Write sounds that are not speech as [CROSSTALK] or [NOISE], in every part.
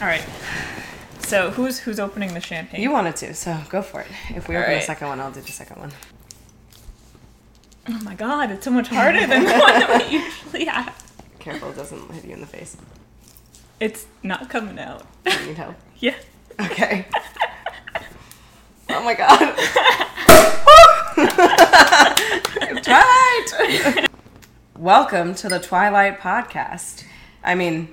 All right. So who's who's opening the champagne? You wanted to, so go for it. If we All open the second one, I'll do the second one. oh my god, it's so much harder than [LAUGHS] the one that we usually have. Careful, it doesn't hit you in the face. It's not coming out. You need help. [LAUGHS] yeah. Okay. [LAUGHS] oh my god. Twilight! Welcome to the Twilight podcast. I mean,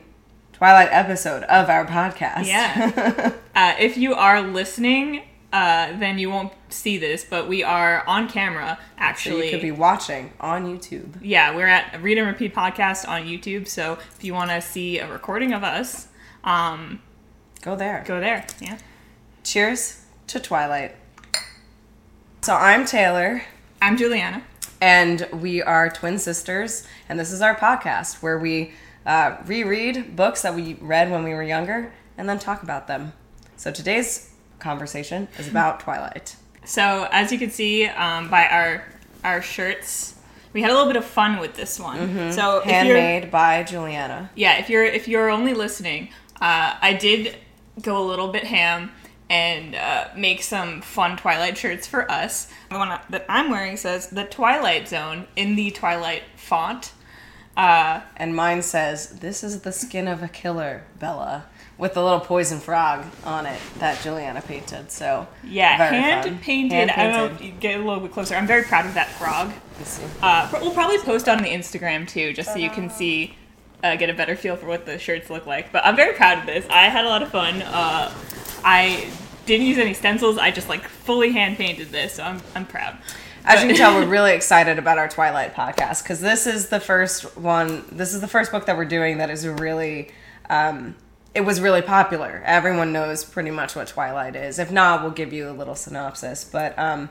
Twilight episode of our podcast. Yeah. [LAUGHS] Uh, if you are listening, uh, then you won't see this, but we are on camera so actually. you could be watching on YouTube. yeah, we're at Read and Repeat podcast on YouTube. So if you want to see a recording of us, um, Go there. go there. Yeah. Cheers to Twilight. So I'm Taylor. I'm Juliana. and we are twin sisters and this is our podcast where we uh, reread books that we read when we were younger and then talk about them so today's conversation is about twilight So as you can see um, by our our shirts, we had a little bit of fun with this one. So if you're, handmade by juliana yeah, if you're if you're only listening, uh, I did go a little bit ham and uh, make some fun Twilight shirts for us. The one that I'm wearing says "The Twilight Zone" in the Twilight font. Uh, and mine says this is the skin of a killer bella with the little poison frog on it that juliana painted so yeah, very hand fun. painted. I don't. Hand-painted. you Get a little bit closer. I'm very proud of that frog. Uh, we'll probably post on the Instagram too, just so you can see, uh, get a better feel for what the shirts look like. But I'm very proud of this. I had a lot of fun. Uh, I didn't use any stencils. I just like fully hand painted this, so I'm I'm proud. As you can tell, we're really excited about our Twilight podcast because this is the first one. This is the first book that we're doing that is really. Um, it was really popular. Everyone knows pretty much what Twilight is. If not, we'll give you a little synopsis. But um,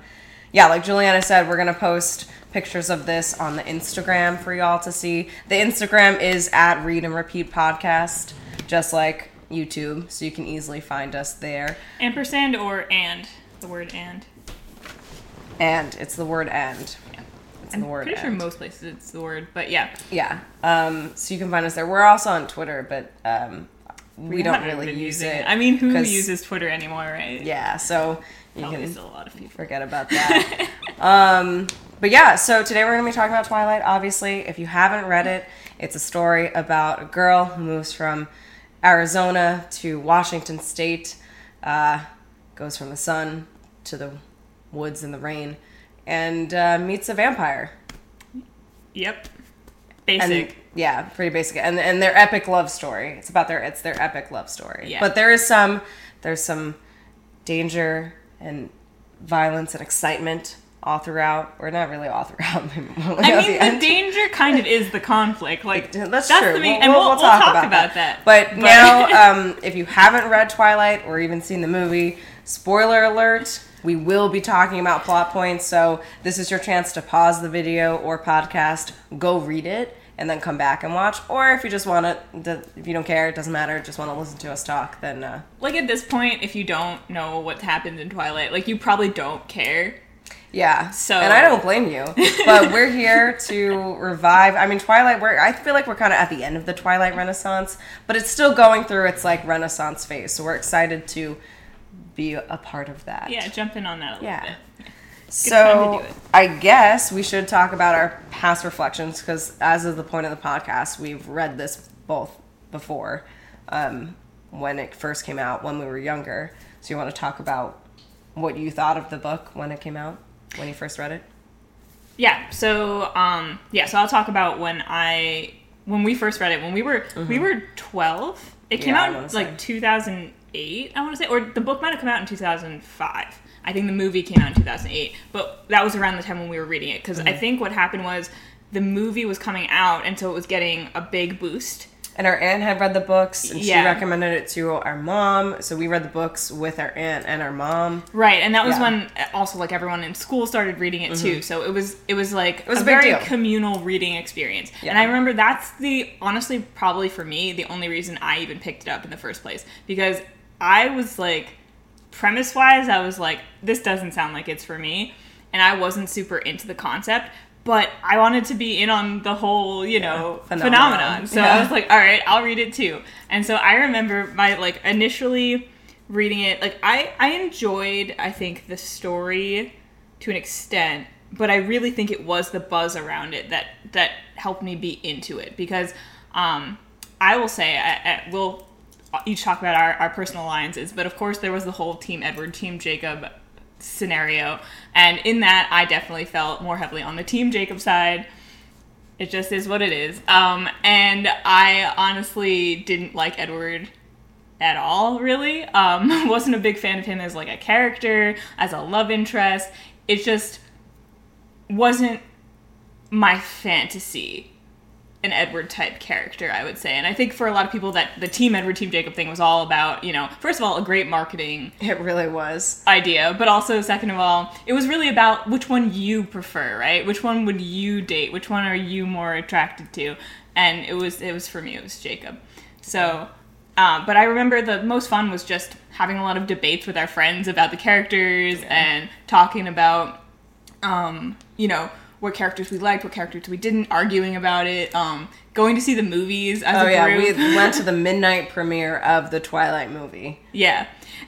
yeah, like Juliana said, we're gonna post pictures of this on the Instagram for y'all to see. The Instagram is at Read and Repeat Podcast, just like YouTube, so you can easily find us there. ampersand or and the word and. And it's the word "and." Yeah. It's I'm the word pretty sure most places it's the word, but yeah. Yeah. Um, so you can find us there. We're also on Twitter, but um, we, don't really use using it. I mean, who uses Twitter anymore, right? Yeah. So you Probably can still a lot of people. forget about that. [LAUGHS] um, but yeah. So today we're gonna be talking about Twilight. Obviously, if you haven't read it, it's a story about a girl who moves from Arizona to Washington State, uh, goes from the sun to the woods in the rain, and uh, meets a vampire. Yep. and Basic. yeah, pretty basic. And and their epic love story. It's about their it's their epic love story. Yeah. But there is some there's some danger and violence and excitement all throughout, or not really all throughout. [LAUGHS] maybe more like I mean, the end. danger kind of is the conflict. Like That's, that's true. The main, we'll, and we'll- we'll, we'll talk, talk, about, that. But, But, now, um, if you haven't read Twilight or even seen the movie, spoiler alert, we will be talking about plot points. So this is your chance to pause the video or podcast, go read it, and then come back and watch. Or if you just want to, if you don't care, it doesn't matter, just want to listen to us talk, then uh, like at this point, if you don't know what happened in Twilight, like you probably don't care. Yeah. So- and I don't blame you, but we're here to revive. I mean, Twilight. We're I feel like we're kind of at the end of the Twilight Renaissance, but it's still going through its like Renaissance phase. So we're excited to be a part of that. Yeah, jump in on that a little Yeah. bit. time So to do it. I guess we should talk about our past reflections because, as of the point of the podcast, we've read this both before um, when it first came out when we were younger. So you want to talk about what you thought of the book when it came out when you first read it? Yeah. So, um, yeah. So I'll talk about when I when we first read it. When we were we were twelve. It came Mm-hmm. Yeah, out wanna in say. like two thousand eight. I want to say, or the book might have come out in two thousand five. I think the movie came out in two thousand eight, but that was around the time when we were reading it because Mm-hmm. I think what happened was the movie was coming out, and so it was getting a big boost. And our aunt had read the books, and Yeah. she recommended it to our mom. So we read the books with our aunt and our mom. Right, and that was Yeah. Mm-hmm. when uh, also like everyone in school started reading it too. So it was it was like it was a, a very deal. communal reading experience. And I remember that's the honestly probably for me the only reason I even picked it up in the first place because I was like premise wise I was like this doesn't sound like it's for me and I wasn't super into the concept, but I wanted to be in on the whole, you know, phenomenon. phenomenon. So Yeah. I was like, all right, I'll read it too. And so I remember my like initially reading it, like I I enjoyed I think the story to an extent, but I really think it was the buzz around it that that helped me be into it because um I will say I, I, we'll each talk about our, our personal alliances, but of course there was the whole Team Edward, Team Jacob scenario. And in that, I definitely felt more heavily on the Team Jacob side. It just is what it is. Um, and I honestly didn't like Edward at all, really. Um, [LAUGHS] wasn't a big fan of him as like a character, as a love interest. It just wasn't my fantasy an Edward type character, I would say. And I think for a lot of people that the Team Edward, Team Jacob thing was all about, you know, first of all, a great marketing It really was. idea, but also second of all, it was really about which one you prefer, right? Which one would you date? Which one are you more attracted to? And it was it was for me, it was Jacob. So, um, but I remember the most fun was just having a lot of debates with our friends about the characters and talking about, um, you know, what characters we liked, what characters we didn't, arguing about it, um, going to see the movies as Oh yeah, group. we [LAUGHS] went to the midnight premiere of the Twilight movie. Yeah.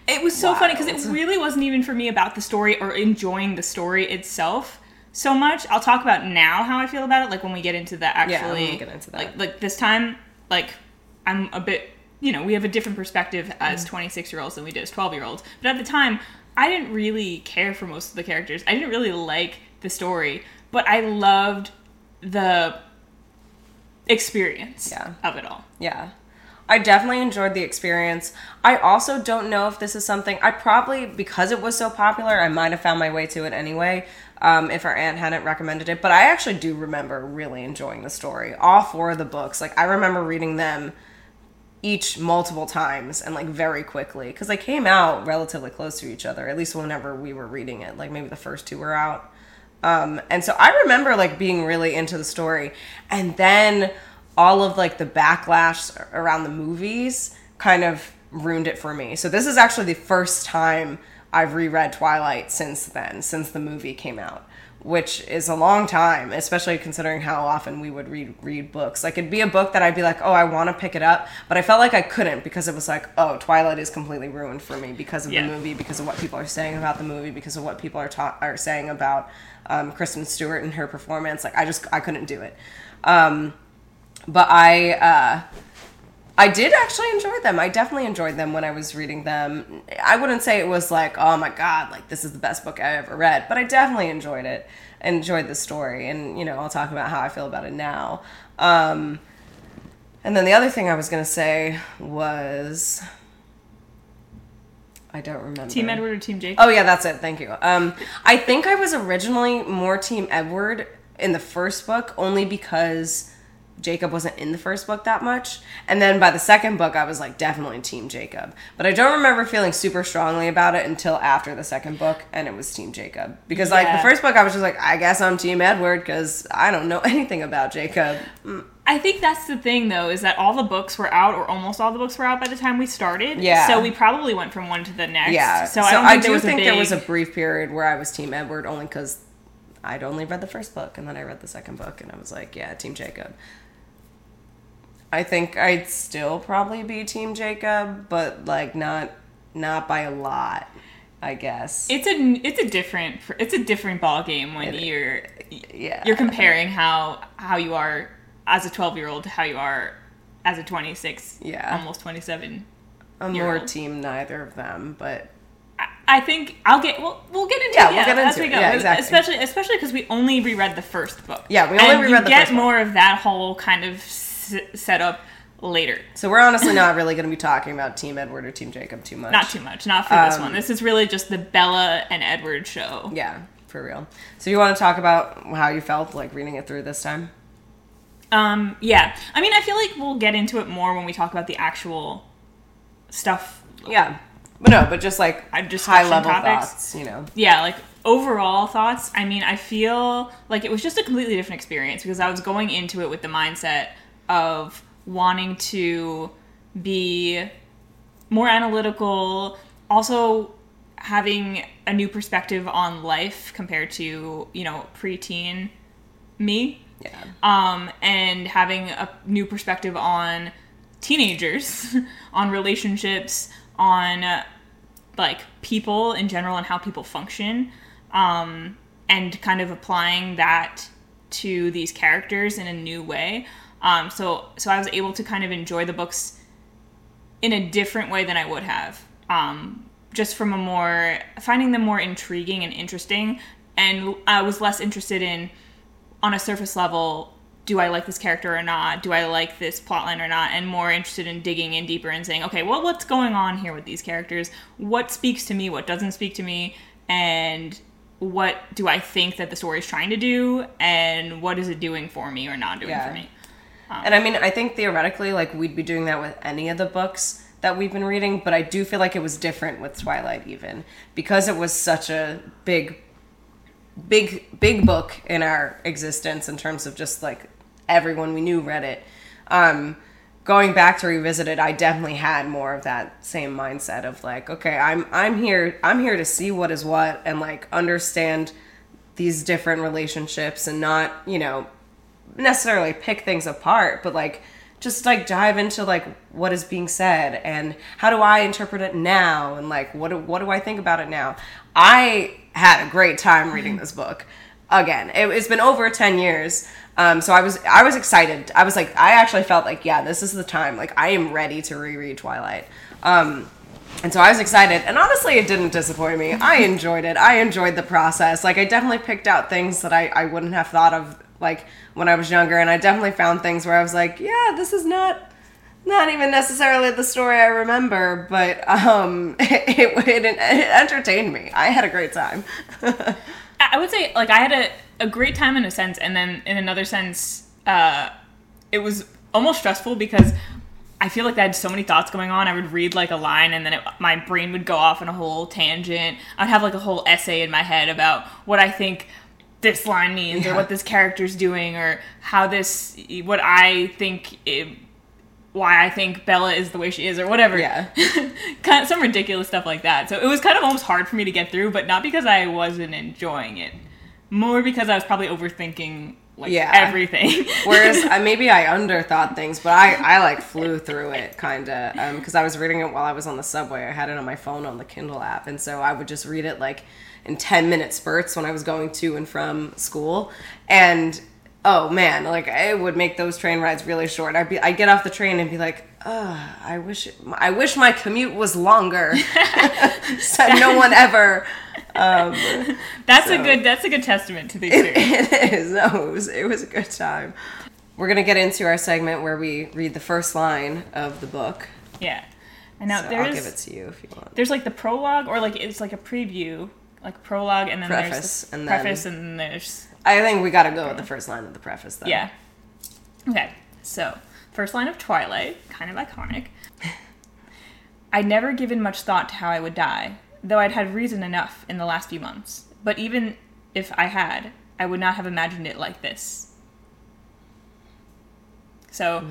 It was so funny because it really wasn't even for me about the story or enjoying the story itself so much. I'll talk about now how I feel about it, like when we get into the actually Yeah, get into that. like like this time, like I'm a bit you know, we have a different perspective as Mm. 26 year olds than we did as 12 year olds. But at the time, I didn't really care for most of the characters. I didn't really like the story, but I loved the experience Yeah. of it all. Yeah. I definitely enjoyed the experience. I also don't know if this is something I probably because it was so popular, I might have found my way to it anyway. Um, if our aunt hadn't recommended it, but I actually do remember really enjoying the story. All four of the books, like I remember reading them each multiple times and like very quickly because they came out relatively close to each other. At least whenever we were reading it, like maybe the first two were out. Um, and so I remember like being really into the story, and then all of like the backlash around the movies kind of ruined it for me. So this is actually the first time I've reread Twilight since then, since the movie came out, which is a long time, especially considering how often we would read read books. Like it'd be a book that I'd be like, "Oh, I want to pick it up," but I felt like I couldn't because it was like, "Oh, Twilight is completely ruined for me because of Yeah. the movie, because of what people are saying about the movie, because of what people are ta- are saying about um, Kristen Stewart and her performance." Like I just I couldn't do it. Um, but I uh, I did actually enjoy them. I definitely enjoyed them when I was reading them. I wouldn't say it was like, oh my god, like this is the best book I ever read, but I definitely enjoyed it. Enjoyed the story, and you know, I'll talk about how I feel about it now. Um, and then the other thing I was gonna say was, I don't remember. Team Edward or Team Jacob? Oh yeah, that's it. Thank you. Um, I think I was originally more Team Edward in the first book, only because Jacob wasn't in the first book that much, and then by the second book, I was like definitely Team Jacob. But I don't remember feeling super strongly about it until after the second book, and it was Team Jacob because like the first book, I was just like, I guess I'm Team Edward because I don't know [LAUGHS] anything about Jacob. Mm. I think that's the thing, though, is that all the books were out, or almost all the books were out by the time we started. Yeah. So we probably went from one to the next. Yeah. So, I don't think there was think big. there was a brief period where I was Team Edward only because I'd only read the first book and then I read the second book and I was like, yeah, Team Jacob. I think I'd still probably be Team Jacob, but like not not by a lot, I guess. It's a it's a different it's a different ball game when It- you're yeah. you're comparing how how you are as a 12 year old to how you are as a 26 Yeah. almost 27 I'm more team neither of them, but I- I think I'll get we'll, we'll get into Yeah, it we'll get as into we it. go Yeah, exactly. especially especially because we only reread the first book Yeah, we only and reread the get first book. more of that whole kind of s- setup later so we're honestly not really going to be talking about Team Edward or Team Jacob too much. not too much not for this Um, one this is really just the Bella and Edward show Yeah, for real. So you want to talk about how you felt like reading it through this time? Um, yeah. I mean, I feel like we'll get into it more when we talk about the actual stuff. Yeah. But no, but just like Uh, discussion high level topics. thoughts, you know. Yeah, like overall thoughts. I mean, I feel like it was just a completely different experience because I was going into it with the mindset of wanting to be more analytical, also having a new perspective on life compared to, you know, preteen me Yeah. um, and having a new perspective on teenagers, [LAUGHS] on relationships, on uh, like people in general and how people function, um, and kind of applying that to these characters in a new way. Um, so, so I was able to kind of enjoy the books in a different way than I would have. Um, just from a more finding them more intriguing and interesting, and I was less interested in on a surface level do I like this character or not? Do I like this plotline or not? And more interested in digging in deeper and saying, okay, well, what's going on here with these characters? What speaks to me? What doesn't speak to me? And what do I think that the story is trying to do? And what is it doing for me or not doing Yeah. for me? And I mean, I think theoretically, like we'd be doing that with any of the books that we've been reading, but I do feel like it was different with Twilight, even because it was such a big, big, big book in our existence in terms of just like everyone we knew read it. Um, going back to revisit it, I definitely had more of that same mindset of like, okay, I'm I'm here, I'm here to see what is what and like understand these different relationships and not, you know, necessarily pick things apart, but like just like dive into like what is being said and how do I interpret it now and like what do, what do I think about it now. I had a great time reading this book. Again, it, it's been over ten years, um, so I was I was excited. I was like I actually felt like yeah, this is the time. Like I am ready to reread Twilight. Um, and so I was excited, and honestly, it didn't disappoint me. I [LAUGHS] enjoyed it. I enjoyed the process. Like, I definitely picked out things that I, I wouldn't have thought of, like, when I was younger, and I definitely found things where I was like, yeah, this is not not even necessarily the story I remember, but um, [LAUGHS] it, it, it entertained me. I had a great time. [LAUGHS] I would say like I had a, a great time in a sense, and then in another sense, uh, it was almost stressful because I feel like I had so many thoughts going on. I would read like a line, and then it, my brain would go off on a whole tangent. I'd have like a whole essay in my head about what I think this line means, or what this character's doing, or how this, what I think. It, why I think Bella is the way she is, or whatever. Yeah. [LAUGHS] kind of some ridiculous stuff like that. So it was kind of almost hard for me to get through, but not because I wasn't enjoying it, more because I was probably overthinking like Yeah. everything. [LAUGHS] Whereas I, maybe I [LAUGHS] underthought things, but I, I like flew through it kind of um, because I was reading it while I was on the subway. I had it on my phone on the Kindle app, and so I would just read it like in ten minute spurts when I was going to and from school. And oh man, like it would make those train rides really short. I'd be I'd get off the train and be like, Ugh, I wish I wish my commute was longer. [LAUGHS] [LAUGHS] Said no one ever. Um, that's So- a good that's a good testament to the experience. [LAUGHS] it is. No, it was, it was a good time. We're gonna get into our segment where we read the first line of the book. yeah. And now So there's I'll give it to you if you want. there's like the prologue or like it's like a preview, like prologue and then Preface, there's the and then- preface and then there's I think we gotta go with the first line of the preface, though. Yeah. Okay, so first line of Twilight, kind of iconic. [LAUGHS] I'd never given much thought to how I would die, though I'd had reason enough in the last few months. But even if I had, I would not have imagined it like this. So,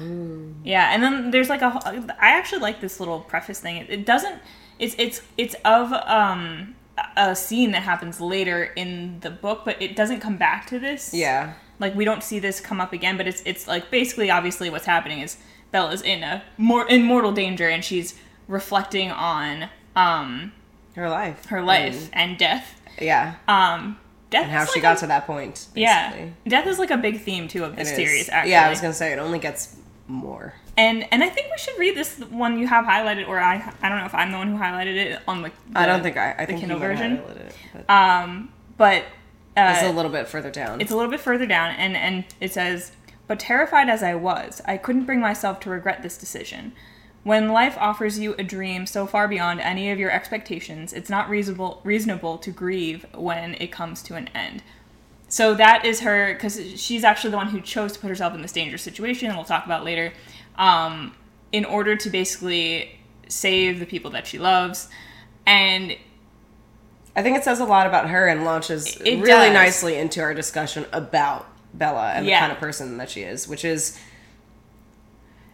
yeah, and then there's like a. I actually like this little preface thing. It, it doesn't. It's it's it's of um a scene that happens later in the book, but it doesn't come back to this Yeah. like we don't see this come up again but it's it's like basically obviously what's happening is bella's in a more in mortal danger and she's reflecting on um Her life. her life and death yeah. um death And how she like got a- to that point. Basically. yeah death is like a big theme too of this series actually Yeah, I was gonna say it only gets more. And and i think we should read this one you have highlighted or i i don't know if i'm the one who highlighted it on the, I don't think I. I the think kindle version it, but um but uh, it's a little bit further down. It's a little bit further down, and, and it says, But terrified as I was, I couldn't bring myself to regret this decision. When life offers you a dream so far beyond any of your expectations, it's not reasonable reasonable to grieve when it comes to an end. So that is her, because she's actually the one who chose to put herself in this dangerous situation, and we'll talk about later, um, in order to basically save the people that she loves. And I think it says a lot about her and launches really does. nicely into our discussion about Bella and Yeah. the kind of person that she is, which is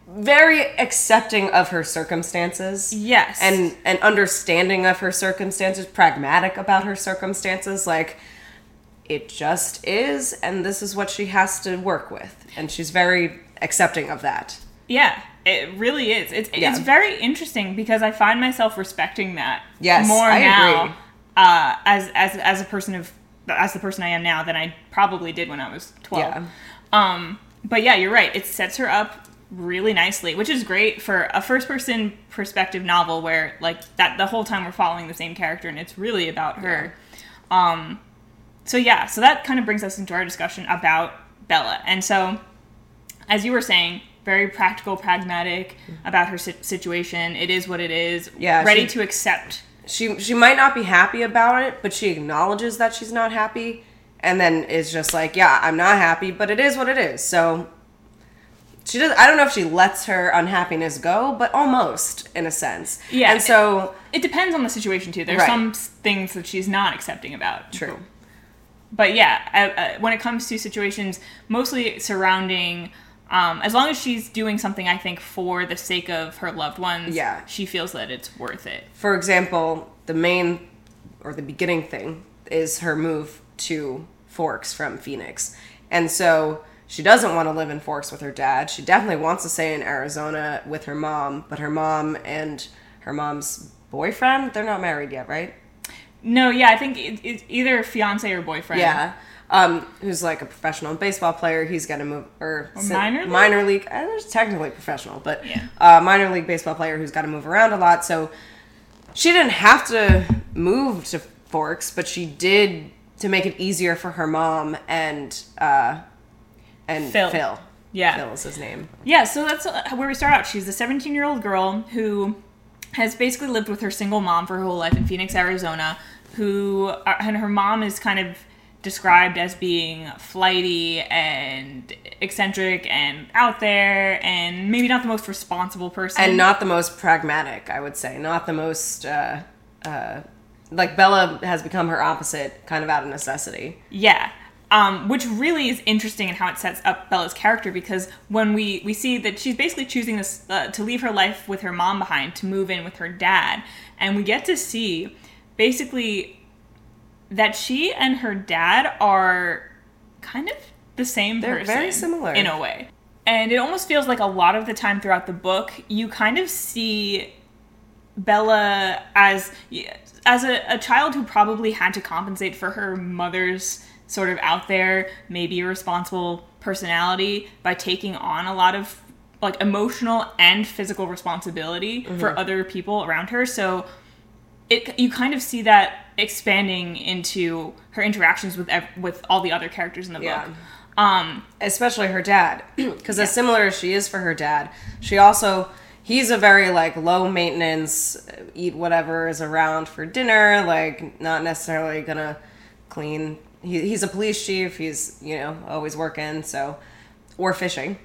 very accepting of her circumstances. yes. and and understanding of her circumstances, pragmatic about her circumstances. Like it just is, and this is what she has to work with, and she's very accepting of that. Yeah, it really is. It's Yeah. it's very interesting because I find myself respecting that Yes, more I now agree. Uh, as as as a person of as the person I am now than I probably did when I was twelve. Yeah. Um, but yeah, you're right. It sets her up really nicely, which is great for a first person perspective novel where like that the whole time we're following the same character and it's really about her. Um, so yeah, so that kind of brings us into our discussion about Bella. And so, as you were saying, very practical, pragmatic about her si- situation. It is what it is. Yeah, ready she- to accept. She she might not be happy about it, but she acknowledges that she's not happy, and then is just like, yeah, I'm not happy, but it is what it is. So she does. I don't know if she lets her unhappiness go, but almost in a sense. Yeah. And so It depends on the situation too. There's Right. some things that she's not accepting about. true. but yeah, uh, uh, when it comes to situations mostly surrounding, um, as long as she's doing something, I think for the sake of her loved ones, Yeah. she feels that it's worth it. For example, the main or the beginning thing is her move to Forks from Phoenix. And so she doesn't want to live in Forks with her dad. She definitely wants to stay in Arizona with her mom, but her mom and her mom's boyfriend, they're not married yet, right? No, yeah, I think it, it's either fiance or boyfriend. Yeah. Um, who's like a professional baseball player. He's got to move or si- minor league? minor league. uh, technically professional, but Yeah. uh, minor league baseball player who's got to move around a lot. So she didn't have to move to Forks, but she did to make it easier for her mom and uh, and Phil. Phil. Yeah. Phil is his name. Yeah, so that's uh, where we start out. She's a 17 year old girl who has basically lived with her single mom for her whole life in Phoenix, Arizona, who, uh, and her mom is kind of described as being flighty and eccentric and out there and maybe not the most responsible person. and not the most pragmatic i would say not the most uh, uh, like bella has become her opposite kind of out of necessity Yeah. Um, which really is interesting in how it sets up Bella's character because when we, we see that she's basically choosing this uh, to leave her life with her mom behind to move in with her dad, and we get to see basically that she and her dad are kind of the same They're person. very similar. in a way. And it almost feels like a lot of the time throughout the book, you kind of see Bella as as a, a child who probably had to compensate for her mother's sort of out there, maybe irresponsible personality by taking on a lot of like emotional and physical responsibility for mm-hmm. other people around her. So it you kind of see that expanding into her interactions with ev- with all the other characters in the Yeah. book. Um, especially her dad. [CLEARS THROAT] Because as similar as she is for her dad she also he's a very like low maintenance uh, eat whatever is around for dinner like not necessarily gonna clean. He, he's a police chief. He's you know always working so or fishing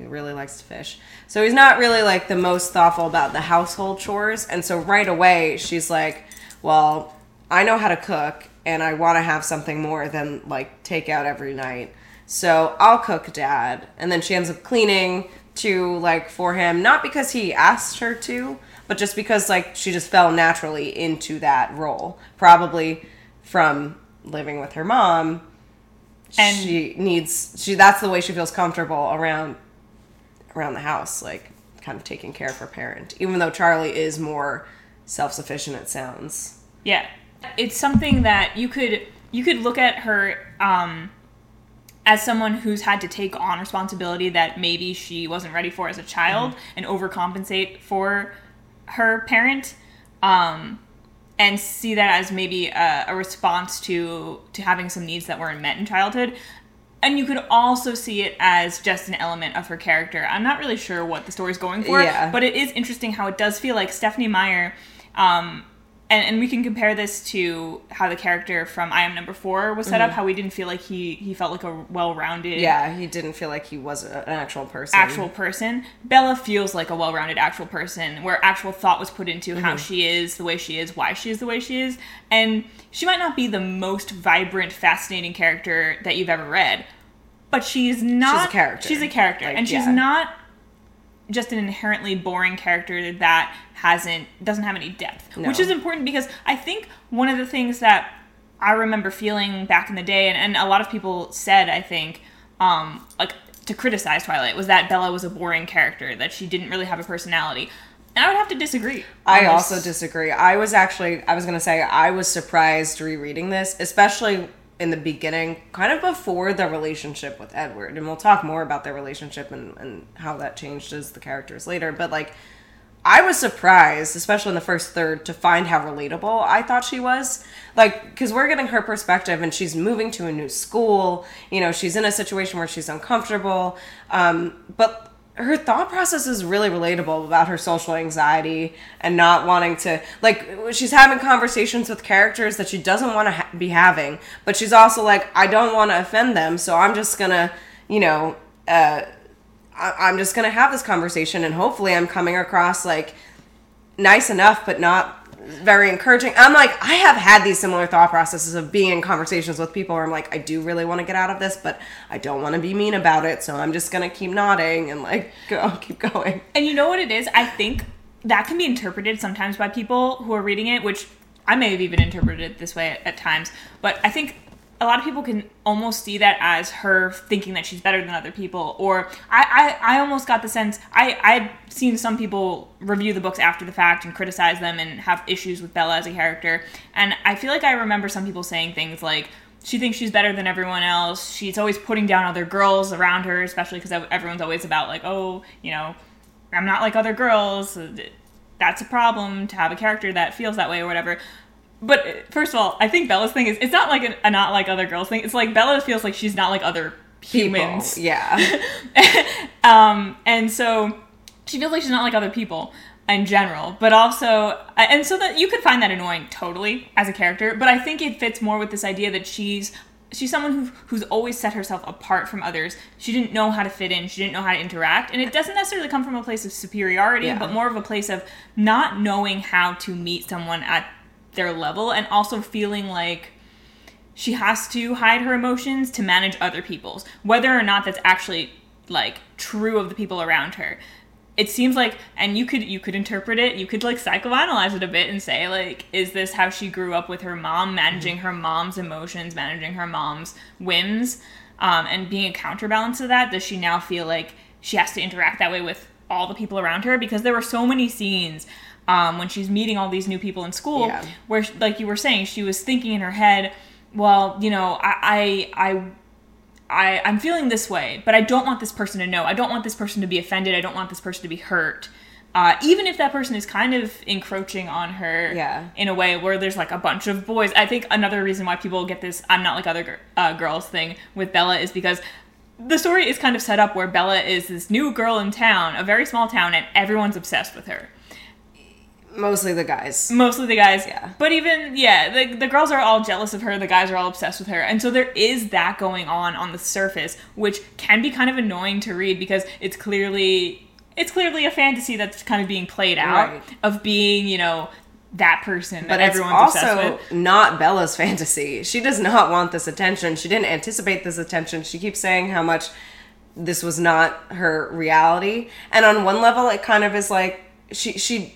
he really likes to fish so he's not really like the most thoughtful about the household chores and so right away she's like well i know how to cook and i want to have something more than like takeout every night so I'll cook dad. And then she ends up cleaning to like for him, not because he asked her to, but just because like she just fell naturally into that role. Probably from living with her mom. And- she needs she that's the way she feels comfortable around around the house, like kind of taking care of her parent. Even though Charlie is more self sufficient it sounds. Yeah. It's something that you could you could look at her um as someone who's had to take on responsibility that maybe she wasn't ready for as a child and overcompensate for her parent um and see that as maybe a, a response to to having some needs that weren't met in childhood and you could also see it as just an element of her character. I'm not really sure what the story's going for, Yeah. but it is interesting how it does feel like Stephenie Meyer um, and, and we can compare this to how the character from I Am Number Four was set up. How we didn't feel like he he felt like a well-rounded, Mm-hmm. Yeah, he didn't feel like he was a, an actual person. actual person. Bella feels like a well-rounded actual person, where actual thought was put into how Mm-hmm. she is the way she is, why she is the way she is, and she might not be the most vibrant, fascinating character that you've ever read, but she's not. a character. She's a character, Like, and she's yeah. not just an inherently boring character that hasn't doesn't have any depth No. which is important because i think one of the things that I remember feeling back in the day, and, and a lot of people said, I think, um, like to criticize Twilight was that Bella was a boring character, that she didn't really have a personality. And I would have to disagree. I also disagree. I was actually, I was going to say, I was surprised rereading this, especially in the beginning, kind of before the relationship with Edward. And we'll talk more about their relationship and, and how that changed as the characters later. But like, I was surprised, especially in the first third, to find how relatable I thought she was. Like, because we're getting her perspective, and she's moving to a new school. You know, she's in a situation where she's uncomfortable. Um, but her thought process is really relatable about her social anxiety and not wanting to like she's having conversations with characters that she doesn't want to ha- be having but she's also like i don't want to offend them so i'm just gonna you know uh, I- i'm just gonna have this conversation and hopefully i'm coming across like nice enough but not very encouraging i'm like i have had these similar thought processes of being in conversations with people where i'm like i do really want to get out of this but i don't want to be mean about it so i'm just gonna keep nodding and like [LAUGHS] go keep going And you know what it is? I think that can be interpreted sometimes by people who are reading it, which I may have even interpreted it this way at, at times. But I think a lot of people can almost see that as her thinking that she's better than other people. Or I, I, I almost got the sense I, I'd seen some people review the books after the fact and criticize them and have issues with Bella as a character. And I feel like I remember some people saying things like, she thinks she's better than everyone else. She's always putting down other girls around her, especially because everyone's always about like, oh, you know, I'm not like other girls. That's a problem to have a character that feels that way or whatever. But first of all, I think Bella's thing is it's not like a, a not like other girls thing. It's like Bella feels like she's not like other People. humans. yeah [LAUGHS] um, and so she feels like she's not like other people in general, but also, and so that you could find that annoying totally as a character. But I think it fits more with this idea that she's she's someone who, who's always set herself apart from others. She didn't know how to fit in. She didn't know how to interact, and it doesn't necessarily come from a place of superiority, Yeah. but more of a place of not knowing how to meet someone at their level, and also feeling like she has to hide her emotions to manage other people's. Whether or not that's actually like true of the people around her. It seems like and you could you could interpret it you could like psychoanalyze it a bit and say like is this how she grew up with her mom managing her mom's emotions managing her mom's whims? Um, and being a counterbalance to that does she now feel like she has to interact that way with all the people around her? Because there were so many scenes um, when she's meeting all these new people in school Yeah. where like you were saying she was thinking in her head well you know i i, I I, I'm feeling this way, but I don't want this person to know. I don't want this person to be offended. I don't want this person to be hurt. Uh, even if that person is kind of encroaching on her Yeah. in a way where there's like a bunch of boys. I think another reason why people get this I'm not like other uh, girls thing with Bella is because the story is kind of set up where Bella is this new girl in town, a very small town, and everyone's obsessed with her mostly the guys mostly the guys Yeah. but even yeah the, the girls are all jealous of her the guys are all obsessed with her and so there is that going on on the surface which can be kind of annoying to read because it's clearly it's clearly a fantasy that's kind of being played out Right. of being you know that person that but it's obsessed also with not Bella's fantasy. She does not want this attention. She didn't anticipate this attention. She keeps saying how much this was not her reality. And on one level, it kind of is like she she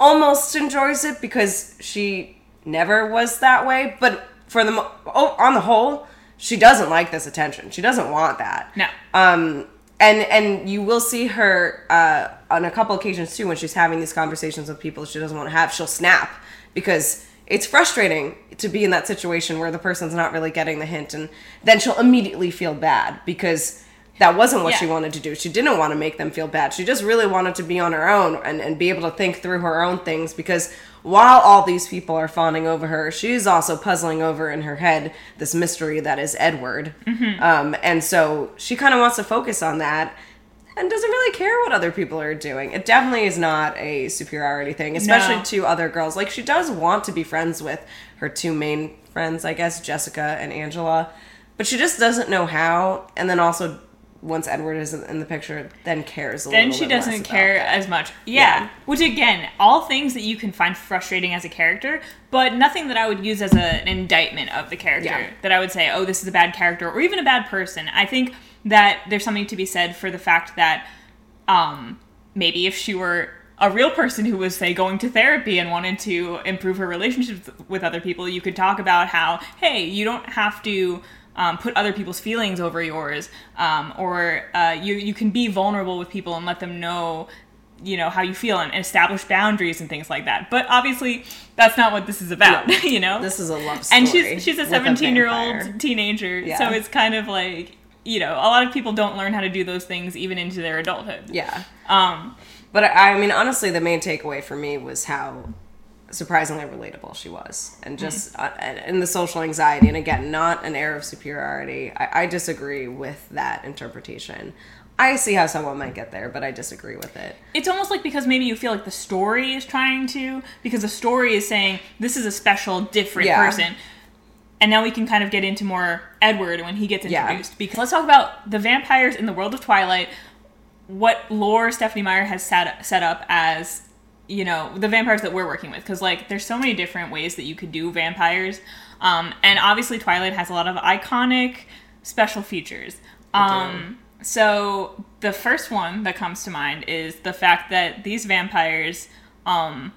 almost enjoys it because she never was that way. But for the oh, on the whole, she doesn't like this attention. She doesn't want that. no Um, and and you will see her uh, on a couple occasions too when she's having these conversations with people she doesn't want to have. She'll snap because it's frustrating to be in that situation where the person's not really getting the hint, and then she'll immediately feel bad because that wasn't what she wanted to do. She didn't want to make them feel bad. She just really wanted to be on her own and, and be able to think through her own things because while all these people are fawning over her, she's also puzzling over in her head this mystery that is Edward. Um, and so she kind of wants to focus on that and doesn't really care what other people are doing. It definitely is not a superiority thing, especially No. to other girls. Like she does want to be friends with her two main friends, I guess, Jessica and Angela, but she just doesn't know how. And then also, once Edward is in the picture, then cares a then she doesn't care as much. Yeah. Yeah. Which again, all things that you can find frustrating as a character, but nothing that I would use as a, an indictment of the character. Yeah. That I would say, oh, this is a bad character, or even a bad person. I think that there's something to be said for the fact that um, maybe if she were a real person who was say going to therapy and wanted to improve her relationships with other people you could talk about how hey you don't have to um, put other people's feelings over yours um, or uh, you, you can be vulnerable with people and let them know you know how you feel and establish boundaries and things like that but obviously that's not what this is about No. [LAUGHS] you know This is a love story. and she's she's a with 17 year vampire. old teenager Yeah. so it's kind of like you know a lot of people don't learn how to do those things even into their adulthood Yeah. um But I I mean, honestly, the main takeaway for me was how surprisingly relatable she was, and just uh, and, and the social anxiety. And again, not an air of superiority. I, I disagree with that interpretation. I see how someone might get there, but I disagree with it. it's almost like because maybe you feel like the story is trying to because the story is saying this is a special different Yeah. person and now we can kind of get into more edward when he gets Yeah. introduced because let's talk about the vampires in the world of twilight what lore stephenie meyer has set, set up as you know the vampires that we're working with because like there's so many different ways that you could do vampires. Um, and obviously twilight has a lot of iconic special features. Um, so the first one that comes to mind is the fact that these vampires um,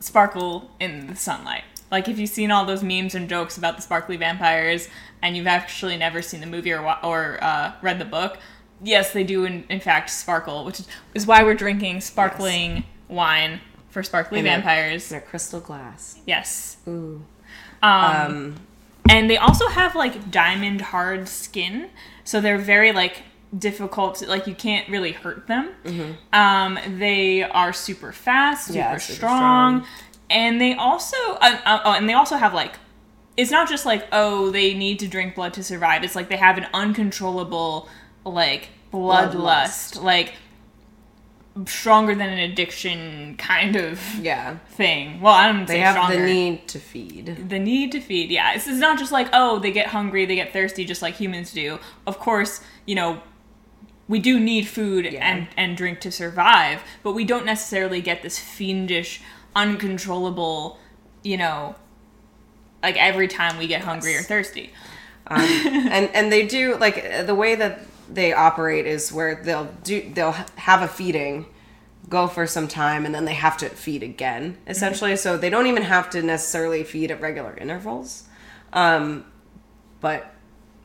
sparkle in the sunlight. Like if you've seen all those memes and jokes about the sparkly vampires, and you've actually never seen the movie or or uh, read the book, yes, they do in, in fact sparkle, which is, why we're drinking sparkling wine for sparkly In a- vampires. In a crystal glass. yes, Ooh. um, Um, and they also have like diamond hard skin, so they're very like difficult. To, like you can't really hurt them. Mm-hmm. Um, they are super fast, super, Yeah, super strong, strong. and they also uh, uh, oh, and they also have like it's not just like oh they need to drink blood to survive. It's like they have an uncontrollable like bloodlust, Bloodlust. like stronger than an addiction kind of yeah. thing. Well, I don't They have stronger the need to feed. the need to feed yeah it's, it's not just like oh they get hungry they get thirsty just like humans do of course you know we do need food Yeah. and and drink to survive but we don't necessarily get this fiendish uncontrollable you know like every time we get hungry or thirsty um, [LAUGHS] and and they do like the way that they operate is where they'll do they'll have a feeding go for some time and then they have to feed again essentially. So they don't even have to necessarily feed at regular intervals um, but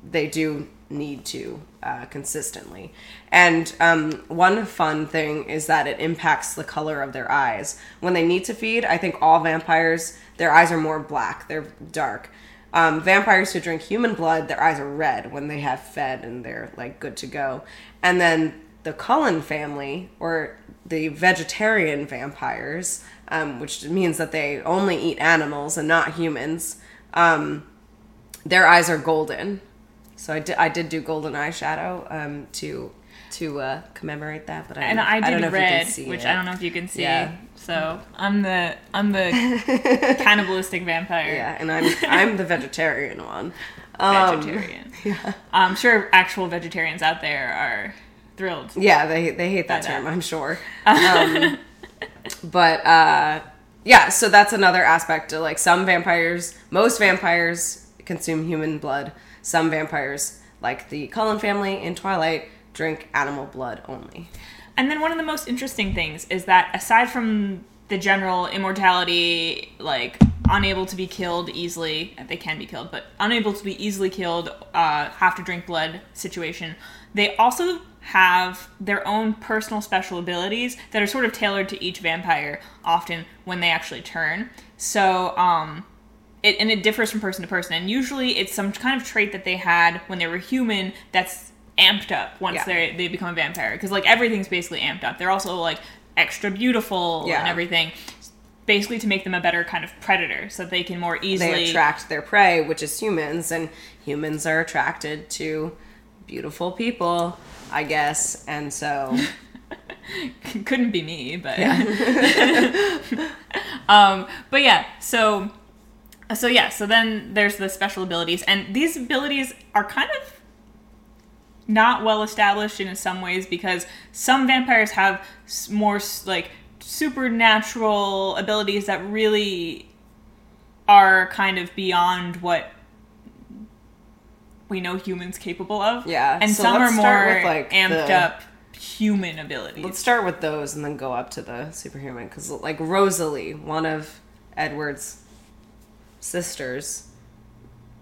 they do need to uh, consistently. And um, one fun thing is that it impacts the color of their eyes. When they need to feed i think all vampires their eyes are more black they're dark um, vampires who drink human blood, their eyes are red when they have fed and they're like good to go. And then the Cullen family, or the vegetarian vampires, um, which means that they only eat animals and not humans, um, their eyes are golden. So I did, I did do golden eyeshadow um, to to uh, commemorate that, but I, and i did don't know if you red can see which it. i don't know if you can see Yeah. So i'm the i'm the [LAUGHS] cannibalistic vampire Yeah, and I'm I'm the vegetarian one. [LAUGHS] Um, vegetarian. [LAUGHS] I'm sure actual vegetarians out there are thrilled. Yeah, they they hate that By that. term, I'm sure. Um, but uh, yeah, so that's another aspect. To, like some vampires, most vampires consume human blood. Some vampires, like the Cullen family in Twilight, drink animal blood only. And then one of the most interesting things is that aside from the general immortality, like unable to be killed easily, they can be killed, but unable to be easily killed, uh, have to drink blood situation, they also have their own personal special abilities that are sort of tailored to each vampire often when they actually turn. So, um, it, and it differs from person to person. And usually, it's some kind of trait that they had when they were human that's amped up once Yeah. they they become a vampire. Because like everything's basically amped up. They're also like extra beautiful Yeah. and everything, basically to make them a better kind of predator, so they can more easily. They attract their prey, which is humans, and humans are attracted to beautiful people, I guess. And so, [LAUGHS] couldn't be me, but [LAUGHS] um, but yeah, so so yeah, so then there's the special abilities, and these abilities are kind of not well established in some ways because some vampires have more like supernatural abilities that really are kind of beyond what we know humans capable of. Yeah, and so some are more with, like, amped the- up human abilities. Let's start with those and then go up to the superhuman because, like Rosalie, one of Edward's sisters,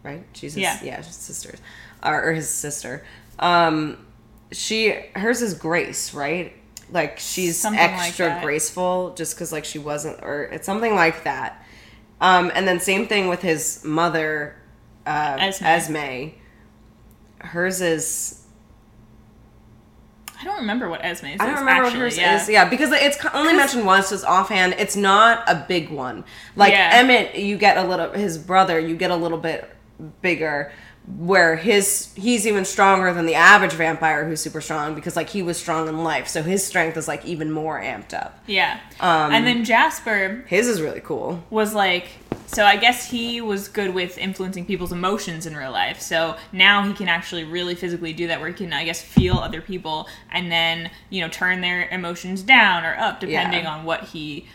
right? His, Yeah. yeah, sisters, or, or his sister. Um, she hers is Grace, right? Like she's Something extra that. graceful just because like she wasn't, or it's something like that. Um, and then same thing with his mother, uh, Esme. Esme. Hers is I don't remember what Esme's I don't is, remember actually. what hers yeah. is. Yeah, because it's only mentioned once, just offhand. It's not a big one. Like Yeah. Emmett, you get a little. His brother, you get a little bit bigger. Where his he's even stronger than the average vampire who's super strong because like he was strong in life, so his strength is like even more amped up. Yeah. Um, and then Jasper His is really cool. was like so I guess he was good with influencing people's emotions in real life. So now he can actually really physically do that where he can I guess feel other people and then, you know, turn their emotions down or up depending Yeah. on what he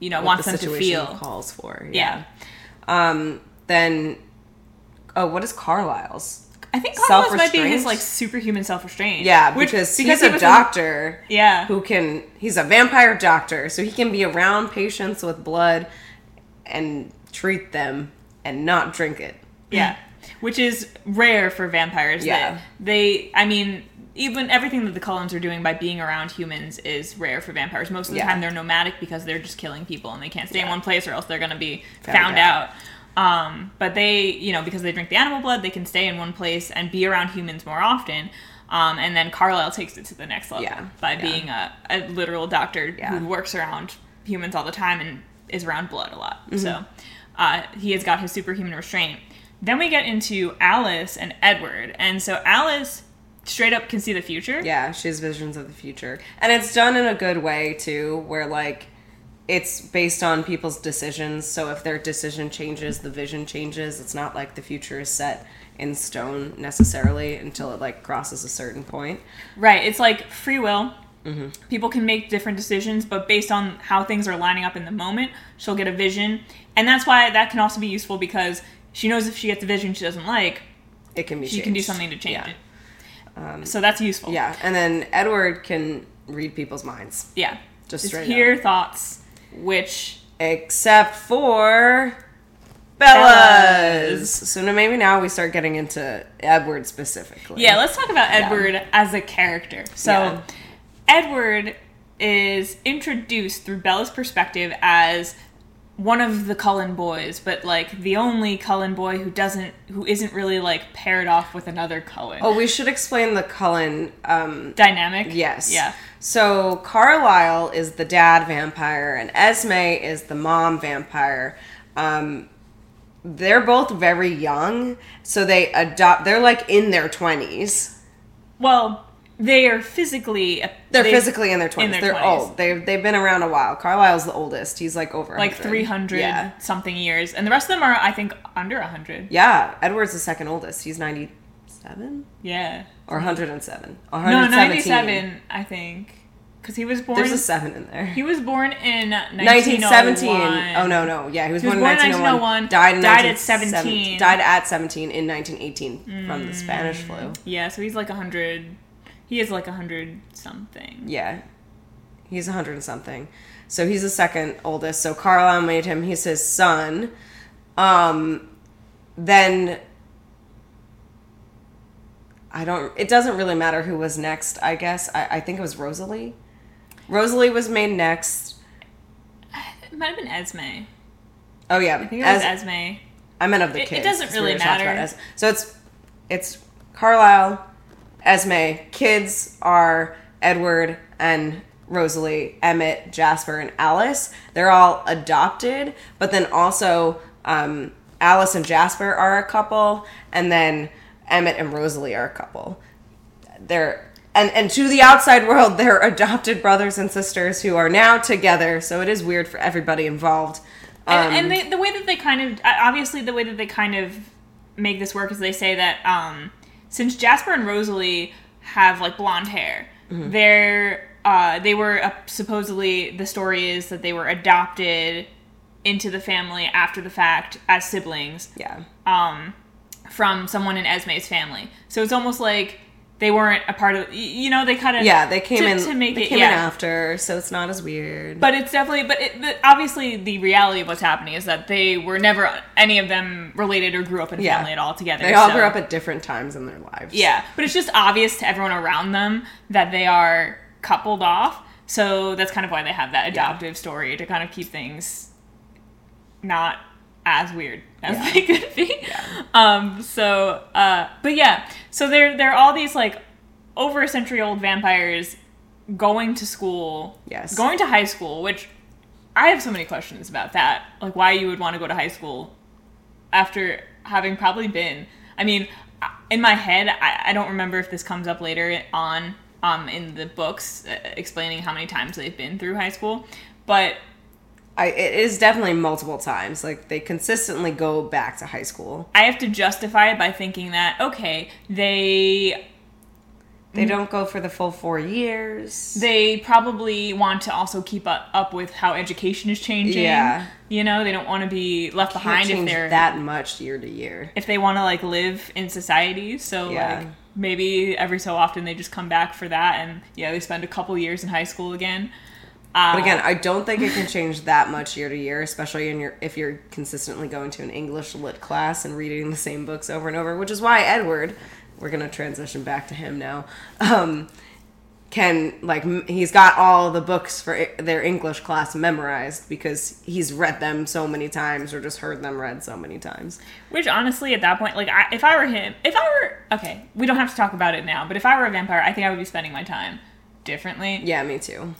you know What wants the them to feel. calls for. Yeah. Um. Then, oh, what is Carlisle's? I think Carlisle's might be his like superhuman self-restraint. Yeah, Which- because, because he's he a doctor. yeah. who can he's a vampire doctor so he can be around patients with blood and treat them and not drink it Yeah, which is rare for vampires. Yeah. they, I mean, even everything that the Cullens are doing by being around humans is rare for vampires. Most of the Yeah. time, they're nomadic because they're just killing people and they can't stay in one place or else they're going to be Found found, out. out. Um, but they, you know, because they drink the animal blood, they can stay in one place and be around humans more often. Um, and then Carlisle takes it to the next level Yeah. by Yeah. being a, a literal doctor Yeah. who works around humans all the time and is around blood a lot. Mm-hmm. So uh, he has got his superhuman restraint. Then we get into Alice and Edward. And so Alice straight up can see the future. yeah she has visions of the future and it's done in a good way too where like it's based on people's decisions so if their decision changes the vision changes it's not like the future is set in stone necessarily until it like crosses a certain point Right. It's like free will. Mm-hmm. People can make different decisions, but based on how things are lining up in the moment, she'll get a vision. And that's why that can also be useful because she knows if she gets a vision she doesn't like, it can be she can do something to change yeah. it. so that's useful. yeah and then edward can read people's minds Yeah. Just Just straight hear thoughts, which except for Bella's. Bella's. So maybe now we start getting into Edward specifically. Yeah, let's talk about Edward as a character. So, Yeah. Edward is introduced through Bella's perspective as one of the Cullen boys, but like the only Cullen boy who doesn't, who isn't really like paired off with another Cullen. Oh, we should explain the Cullen. Um, Dynamic. yes. Yeah. So Carlisle is the dad vampire, and Esme is the mom vampire. Um, they're both very young, so they adopt. They're like in their twenties. Well, they are physically. They're they- physically in their twenties. their They're 20s. old. They've they've been around a while. Carlisle's the oldest. He's like over like 100. 300 Yeah. something years, and the rest of them are, I think, under 100. Yeah, Edward's the second oldest. He's 97 Yeah. or 107. No, 97, I think. Because he was born. There's a 7 in there. He was born in 1917. 1917. Oh no, no. Yeah, he was, He born in born in 1901. 1901, Died in died at 1917 17. Died at 17 in 1918 from the Spanish mm. flu. Yeah, so he's like 100. He is like a 100 something. Yeah. He's a 100 something. So he's the second oldest. So Carlisle made him he's his son. Um then I don't it doesn't really matter who was next, I guess. I, I think it was Rosalie. Rosalie was made next. It might have been Esme. Oh yeah. I think it was Es- Esme. I meant of the It- it kids. doesn't 'cause we really were matter. So it's it's Carlisle, Esme. Kids are Edward and Rosalie, Emmett, Jasper, and Alice. They're all adopted, but then also um, Alice and Jasper are a couple, and then Emmett and Rosalie are a couple. They're and and to the outside world, [LAUGHS] they're adopted brothers and sisters who are now together. So it is weird for everybody involved. Um, And, and they, the way that they kind of, obviously, the way that they kind of make this work is they say that um, since Jasper and Rosalie have like blonde hair, Mm-hmm. they're uh, they were uh, supposedly the story is that they were adopted into the family after the fact as siblings yeah. um, from someone in Esme's family. So it's almost like they weren't a part of. You know, they kind of Yeah, they came to, in. to make they it came yeah. in after, so it's not as weird. But it's definitely, but, it, but obviously, the reality of what's happening is that they were never any of them related or grew up in a Yeah. family at all together. they all so- grew up at different times in their lives. Yeah, but it's just obvious to everyone around them that they are coupled off. So that's kind of why they have that adoptive story to kind of keep things not as weird as Yeah. they could be. Um. So, uh. But yeah. So they're they're all these like over a century old vampires going to school. Yes. Going to high school, which I have so many questions about that. Like why you would want to go to high school after having probably been i mean in my head i, I don't remember if this comes up later on um, in the books uh, explaining how many times they've been through high school but I, it is definitely multiple times. Like they consistently go back to high school. i have to justify it by thinking that okay they They mm. don't go for the full four years. they probably want to also keep up, up with how education is changing Yeah. you know they don't want to be left Can't behind if they're that much year to year. if they want to like live in society so Yeah. like maybe every so often they just come back for that and yeah they spend a couple years in high school again uh, But again, I don't think it can change that much year to year, especially in your if you're consistently going to an English lit class and reading the same books over and over. Which is why Edward, we're gonna transition back to him now. Um, can like m- he's got all the books for i- their English class memorized because he's read them so many times or just heard them read so many times. which honestly at that point like I, if i were him if i were okay we don't have to talk about it now but if i were a vampire i think i would be spending my time differently Yeah, me too.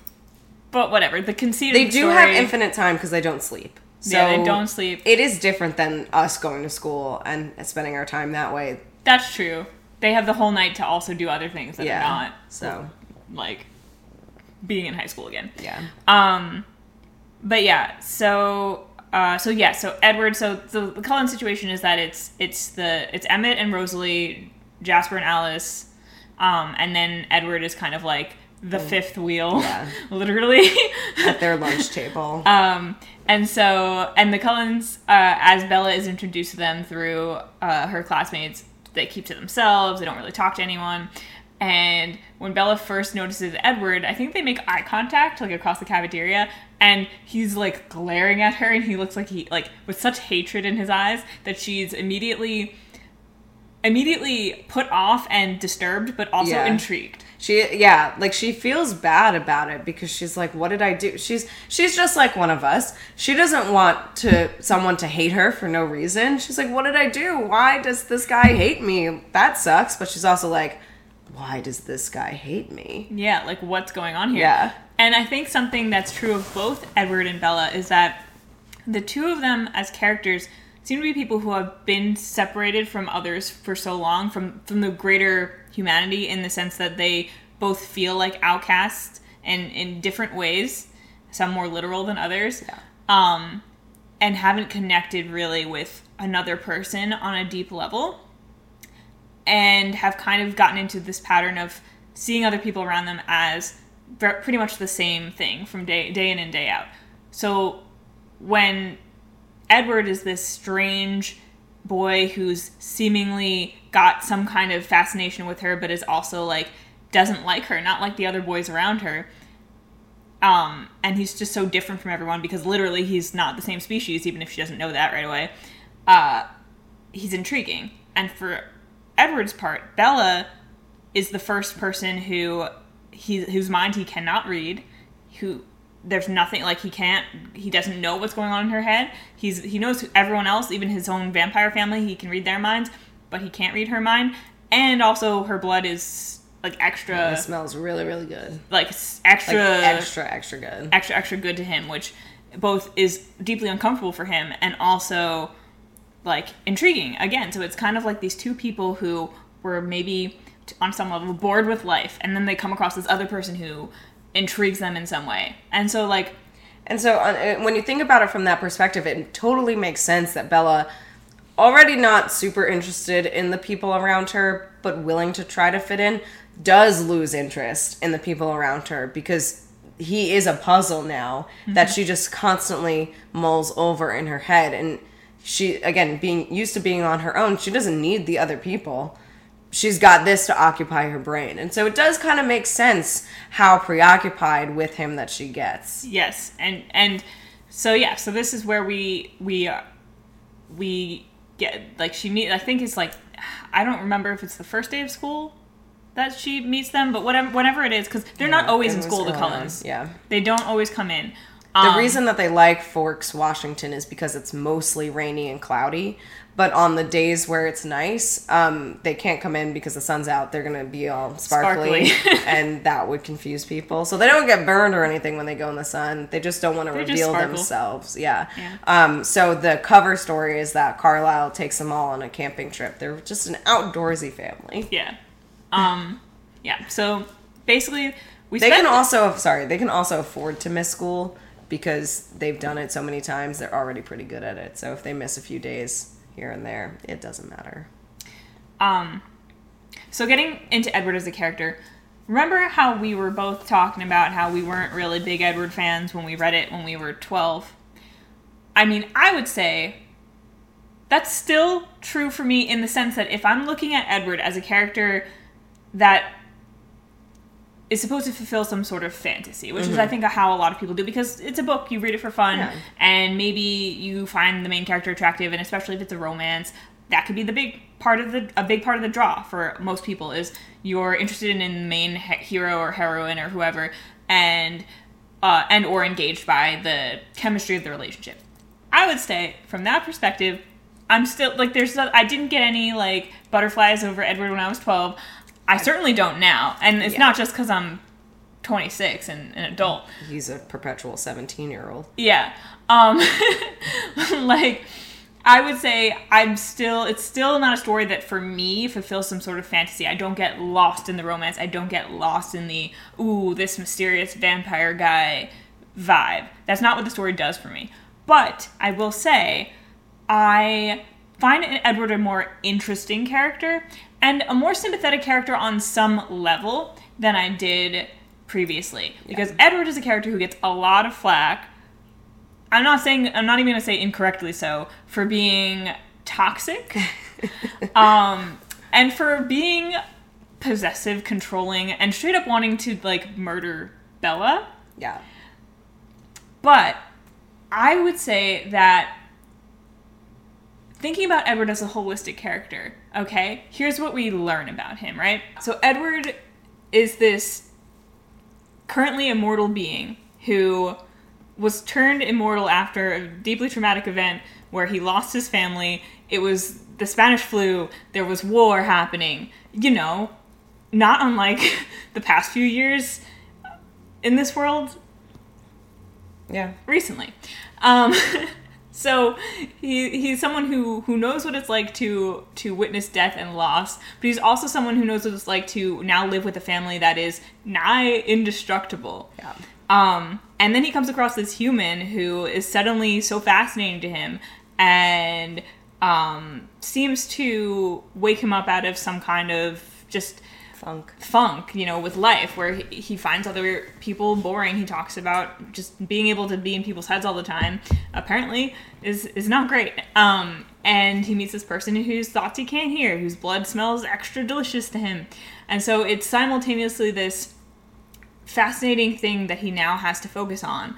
But whatever the conceit They of the do have infinite time because they don't sleep. So Yeah, they don't sleep. It is different than us going to school and spending our time that way. that's true they have the whole night to also do other things that Yeah. are not So like being in high school again yeah. Um, but yeah, so uh, so yeah, so Edward. So the, the Cullen situation is that it's it's the it's Emmett and Rosalie, Jasper and Alice, um, and then Edward is kind of like the fifth wheel, Yeah. [LAUGHS] literally. At their lunch table. [LAUGHS] um, and so and the Cullens, uh, as Bella is introduced to them through uh, her classmates, they keep to themselves. They don't really talk to anyone. And when Bella first notices Edward, I think they make eye contact like across the cafeteria, and he's like glaring at her, and he looks like he like with such hatred in his eyes that she's immediately immediately put off and disturbed, but also Yeah. intrigued. She yeah, like she feels bad about it because she's like, what did I do? She's she's just like one of us. She doesn't want to someone to hate her for no reason. She's like, what did I do? Why does this guy hate me? That sucks. But she's also like, why does this guy hate me? Yeah, like what's going on here? Yeah. And I think something that's true of both Edward and Bella is that the two of them as characters seem to be people who have been separated from others for so long from from the greater humanity in the sense that they both feel like outcasts and in different ways, some more literal than others. Yeah. Um and haven't connected really with another person on a deep level and have kind of gotten into this pattern of seeing other people around them as pretty much the same thing from day day in and day out. So when Edward is this strange boy who's seemingly got some kind of fascination with her but is also like doesn't like her, not like the other boys around her. Um, and he's just so different from everyone because literally he's not the same species, even if she doesn't know that right away. Uh, he's intriguing. And for Edward's part, Bella is the first person who he whose mind he cannot read, who there's nothing like he can't he doesn't know what's going on in her head. He's he knows everyone else, even his own vampire family, he can read their minds, but he can't read her mind. And also her blood is like extra It smells really, really good. like extra Like extra, extra good. extra extra good to him, which both is deeply uncomfortable for him and also like intriguing again. So it's kind of like these two people who were maybe t- on some level bored with life, and then they come across this other person who intrigues them in some way. And so like And so uh, when you think about it from that perspective, it totally makes sense that Bella, already not super interested in the people around her, but willing to try to fit in, does lose interest in the people around her because he is a puzzle now that she just constantly mulls over in her head. And she, again, being used to being on her own, she doesn't need the other people. she's got this to occupy her brain. And so it does kind of make sense how preoccupied with him that she gets. Yes, and and so yeah, so this is where we we uh, we get like she meet. I think it's like I don't remember if it's the first day of school that she meets them, but whatever whenever it is, because they're not always in school. The on, Cullens, yeah. they don't always come in. The Um, reason that they like Forks, Washington is because it's mostly rainy and cloudy. But on the days where it's nice, um, they can't come in because the sun's out. They're going to be all sparkly, Sparkly. [LAUGHS] and that would confuse people. So they don't get burned or anything when they go in the sun. They just don't want to reveal themselves. Yeah. Yeah. Um, so the cover story is that Carlisle takes them all on a camping trip. They're just an outdoorsy family. yeah, um, yeah. So basically, we They can also, sorry, they can also afford to miss school because they've done it so many times. They're already pretty good at it. So if they miss a few days here and there, it doesn't matter. Um, so getting into Edward as a character, remember how we were both talking about how we weren't really big Edward fans when we read it when we were 12? I mean, I would say that's still true for me in the sense that if I'm looking at Edward as a character that is supposed to fulfill some sort of fantasy, which is I think how a lot of people do because it's a book, you read it for fun, Yeah. and maybe you find the main character attractive, and especially if it's a romance, that could be the big part of the a big part of the draw for most people is you're interested in, in the main he- hero or heroine or whoever, and uh, and or engaged by the chemistry of the relationship. I would say from that perspective, I'm still like there's no- I didn't get any like butterflies over Edward when I was 12. I certainly don't now, and it's Yeah. not just because I'm 26 and an adult. He's a perpetual 17 year old. Yeah. Um [LAUGHS] like I would say I'm still it's still not a story that for me fulfills some sort of fantasy. I don't get lost in the romance. I don't get lost in the ooh, this mysterious vampire guy vibe. That's not what the story does for me. But I will say I find Edward a more interesting character and a more sympathetic character on some level than I did previously. Because Edward is a character who gets a lot of flack. I'm not saying I'm not even gonna say incorrectly so for being toxic, [LAUGHS] um, and for being possessive, controlling, and straight up wanting to like murder Bella. Yeah. But I would say that thinking about Edward as a holistic character, okay, here's what we learn about him, right? So, Edward is this currently immortal being who was turned immortal after a deeply traumatic event where he lost his family. It was the Spanish flu, there was war happening, you know, not unlike [LAUGHS] the past few years in this world Yeah. recently. Um, [LAUGHS] so he he's someone who who knows what it's like to to witness death and loss, but he's also someone who knows what it's like to now live with a family that is nigh indestructible. Yeah. Um, and then he comes across this human who is suddenly so fascinating to him and um, seems to wake him up out of some kind of just Funk. funk, you know, with life, where he, he finds other people boring. He talks about just being able to be in people's heads all the time. Apparently, is is not great. Um, and he meets this person whose thoughts he can't hear, whose blood smells extra delicious to him, and so it's simultaneously this fascinating thing that he now has to focus on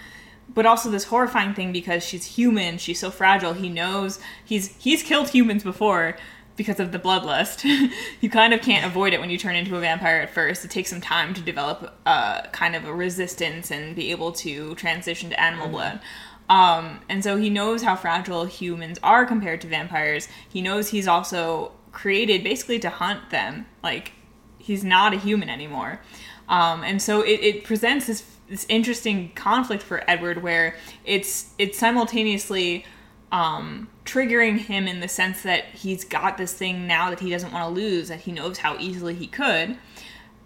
but also this horrifying thing because she's human she's so fragile he knows he's he's killed humans before because of the bloodlust. [LAUGHS] You kind of can't avoid it when you turn into a vampire at first. It takes some time to develop a kind of a resistance and be able to transition to animal blood. Um, and so he knows how fragile humans are compared to vampires. He knows he's also created basically to hunt them. Like he's not a human anymore. Um, and so it, it presents this this interesting conflict for Edward where it's it's simultaneously um, triggering him in the sense that he's got this thing now that he doesn't want to lose that he knows how easily he could,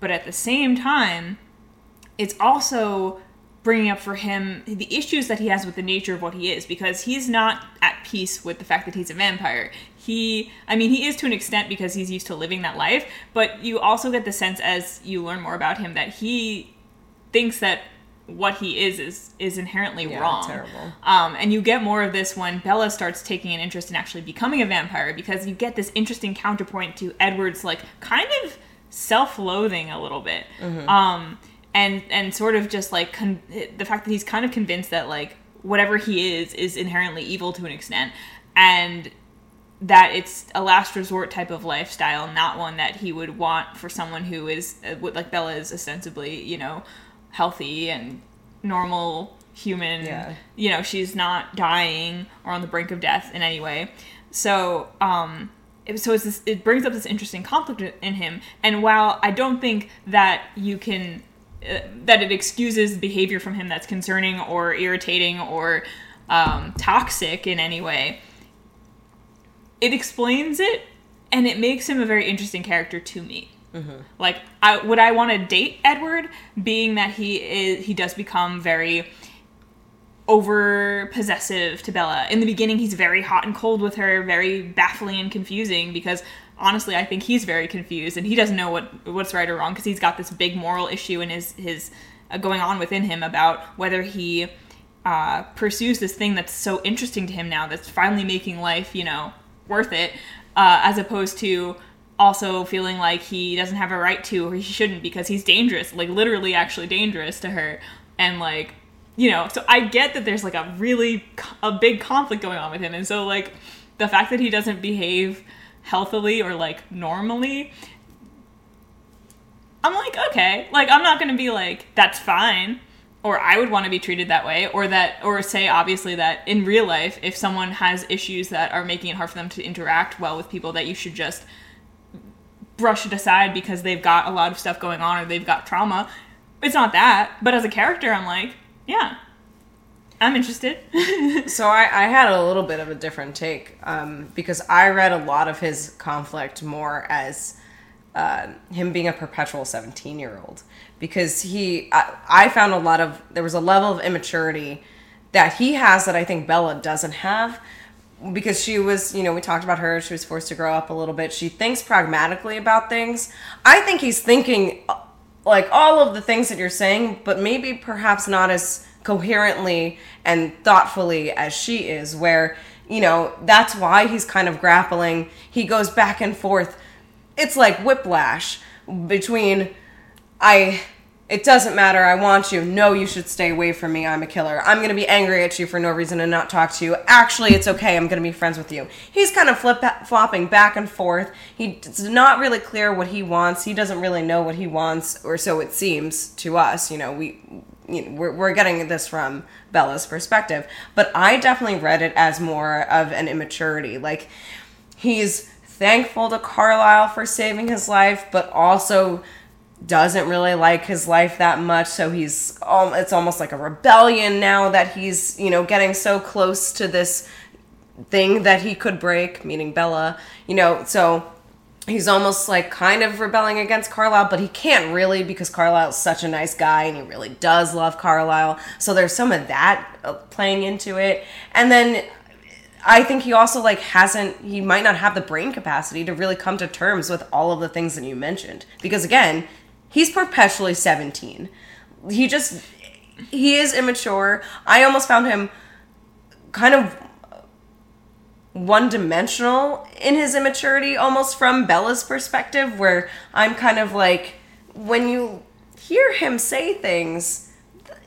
but at the same time, it's also bringing up for him the issues that he has with the nature of what he is because he's not at peace with the fact that he's a vampire. He, I mean, he is to an extent because he's used to living that life, but you also get the sense as you learn more about him that he thinks that what he is is is inherently Yeah, wrong. terrible. Um, and you get more of this when Bella starts taking an interest in actually becoming a vampire because you get this interesting counterpoint to Edward's like kind of self-loathing a little bit. Um, and and sort of just like con- the fact that he's kind of convinced that like whatever he is is inherently evil to an extent and that it's a last resort type of lifestyle, not one that he would want for someone who is uh, what- like Bella is ostensibly, you know, healthy and normal human. Yeah. You know, she's not dying or on the brink of death in any way. So, um, it, so it's this, it brings up this interesting conflict in him. And while I don't think that you can uh, that it excuses behavior from him that's concerning or irritating or um, toxic in any way, it explains it and it makes him a very interesting character to me. Like, I, would I want to date Edward, being that he is he does become very over possessive to Bella. In the beginning, he's very hot and cold with her, very baffling and confusing because honestly, I think he's very confused and he doesn't know what what's right or wrong because he's got this big moral issue in his his uh, going on within him about whether he uh, pursues this thing that's so interesting to him now that's finally making life, you know, worth it, uh, as opposed to also feeling like he doesn't have a right to or he shouldn't because he's dangerous, like literally actually dangerous to her. And like, you know, so I get that there's like a really a big conflict going on with him. And so like the fact that he doesn't behave healthily or like normally I'm like, okay, like I'm not going to be like that's fine or I would want to be treated that way or that or say obviously that in real life if someone has issues that are making it hard for them to interact well with people that you should just brush it aside because they've got a lot of stuff going on or they've got trauma. It's not that, but as a character I'm like, yeah. I'm interested. [LAUGHS] So I, I had a little bit of a different take um, because I read a lot of his conflict more as uh, him being a perpetual 17 year old because he I, I found a lot of there was a level of immaturity that he has that I think Bella doesn't have because she was you know we talked about her she was forced to grow up a little bit. She thinks pragmatically about things. I think he's thinking uh, like all of the things that you're saying but maybe perhaps not as coherently and thoughtfully as she is where you know that's why he's kind of grappling. He goes back and forth. It's like whiplash between I it doesn't matter. I want you. No you should stay away from me. I'm a killer. I'm going to be angry at you for no reason and not talk to you. Actually it's okay. I'm going to be friends with you. He's kind of flip flopping back and forth. He's not really clear what he wants. He doesn't really know what he wants or so it seems to us. You know we you know, we're, we're getting this from Bella's perspective. But I definitely read it as more of an immaturity. Like he's thankful to Carlisle for saving his life, but also doesn't really like his life that much. So he's um, it's almost like a rebellion now that he's you know getting so close to this thing that he could break, meaning Bella. You know, so he's almost like kind of rebelling against Carlisle, but he can't really because Carlisle's such a nice guy and he really does love Carlisle. So there's some of that uh, playing into it, and then I think he also like hasn't he might not have the brain capacity to really come to terms with all of the things that you mentioned because again, he's perpetually 17. He just he is immature. I almost found him kind of one-dimensional in his immaturity almost from Bella's perspective where I'm kind of like when you hear him say things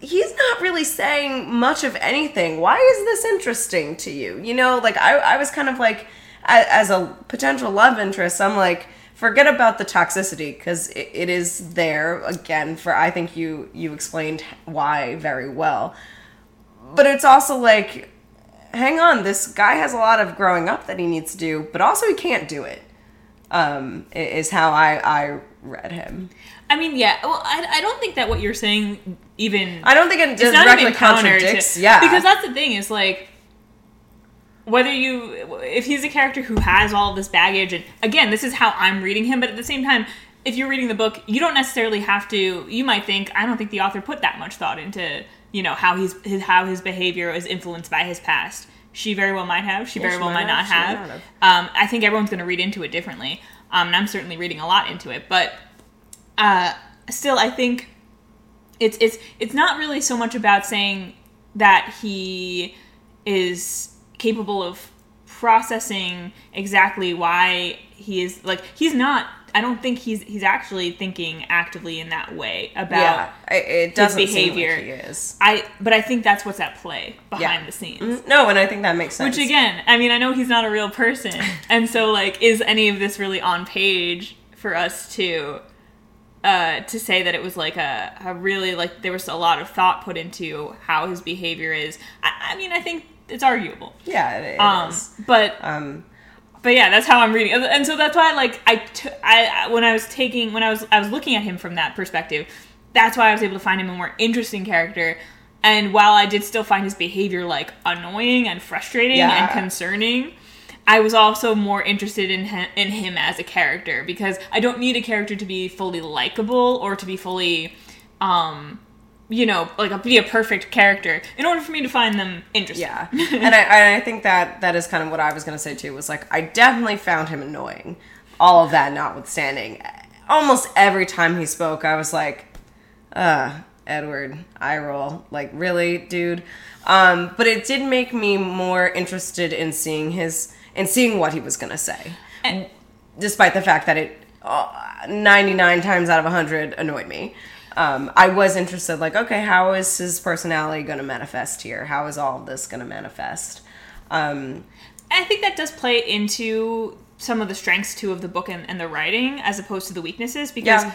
he's not really saying much of anything. Why is this interesting to you? You know, like I, I was kind of like, a- as a potential love interest, I'm like, forget about the toxicity because it, it is there again. For I think you you explained why very well, but it's also like, hang on, this guy has a lot of growing up that he needs to do, but also he can't do it. Um, is how I I read him. I mean, yeah. Well, I, I don't think that what you're saying even I don't think it directly contradicts. to yeah, because that's the thing is like whether you if he's a character who has all this baggage and again this is how i'm reading him but at the same time if you're reading the book you don't necessarily have to you might think i don't think the author put that much thought into you know how he's his how his behavior is influenced by his past. She very well might have she very she well might might not have, have, Um, i think everyone's going to read into it differently um, and i'm certainly reading a lot into it but uh, still i think it's it's it's not really so much about saying that he is capable of processing exactly why he is like he's not I don't think he's he's actually thinking actively in that way about yeah, it doesn't behavior. seem like he is. I but I think that's what's at play behind Yeah. the scenes. Mm, No, and I think that makes sense. Which again, I mean, I know he's not a real person, [LAUGHS] and so like, is any of this really on page for us to uh, to say that it was like a, a really like there was a lot of thought put into how his behavior is? I, I mean, I think it's arguable. yeah, it, it Um, is. but Um, but yeah, that's how I'm reading, and- and so that's why like I, t- I I- when I was taking when I was I was looking at him from that perspective, that's why I was able to find him a more interesting character. And while I did still find his behavior like annoying and frustrating Yeah. and concerning, I was also more interested in him, in him as a character because I don't need a character to be fully likable or to be fully, um, you know, like a, be a perfect character in order for me to find them interesting. Yeah, [LAUGHS] and I, I think that that is kind of what I was going to say too. Was like I definitely found him annoying. All of that notwithstanding, almost every time he spoke, I was like, "Uh, Edward, eye roll." Like, really, dude. Um, but it did make me more interested in seeing his in seeing what he was going to say, And- despite the fact that it ninety nine times out of hundred annoyed me. Um, I was interested, like, okay, how is his personality going to manifest here? How is all of this going to manifest? Um, I think that does play into some of the strengths too of the book and, and the writing as opposed to the weaknesses because Yeah.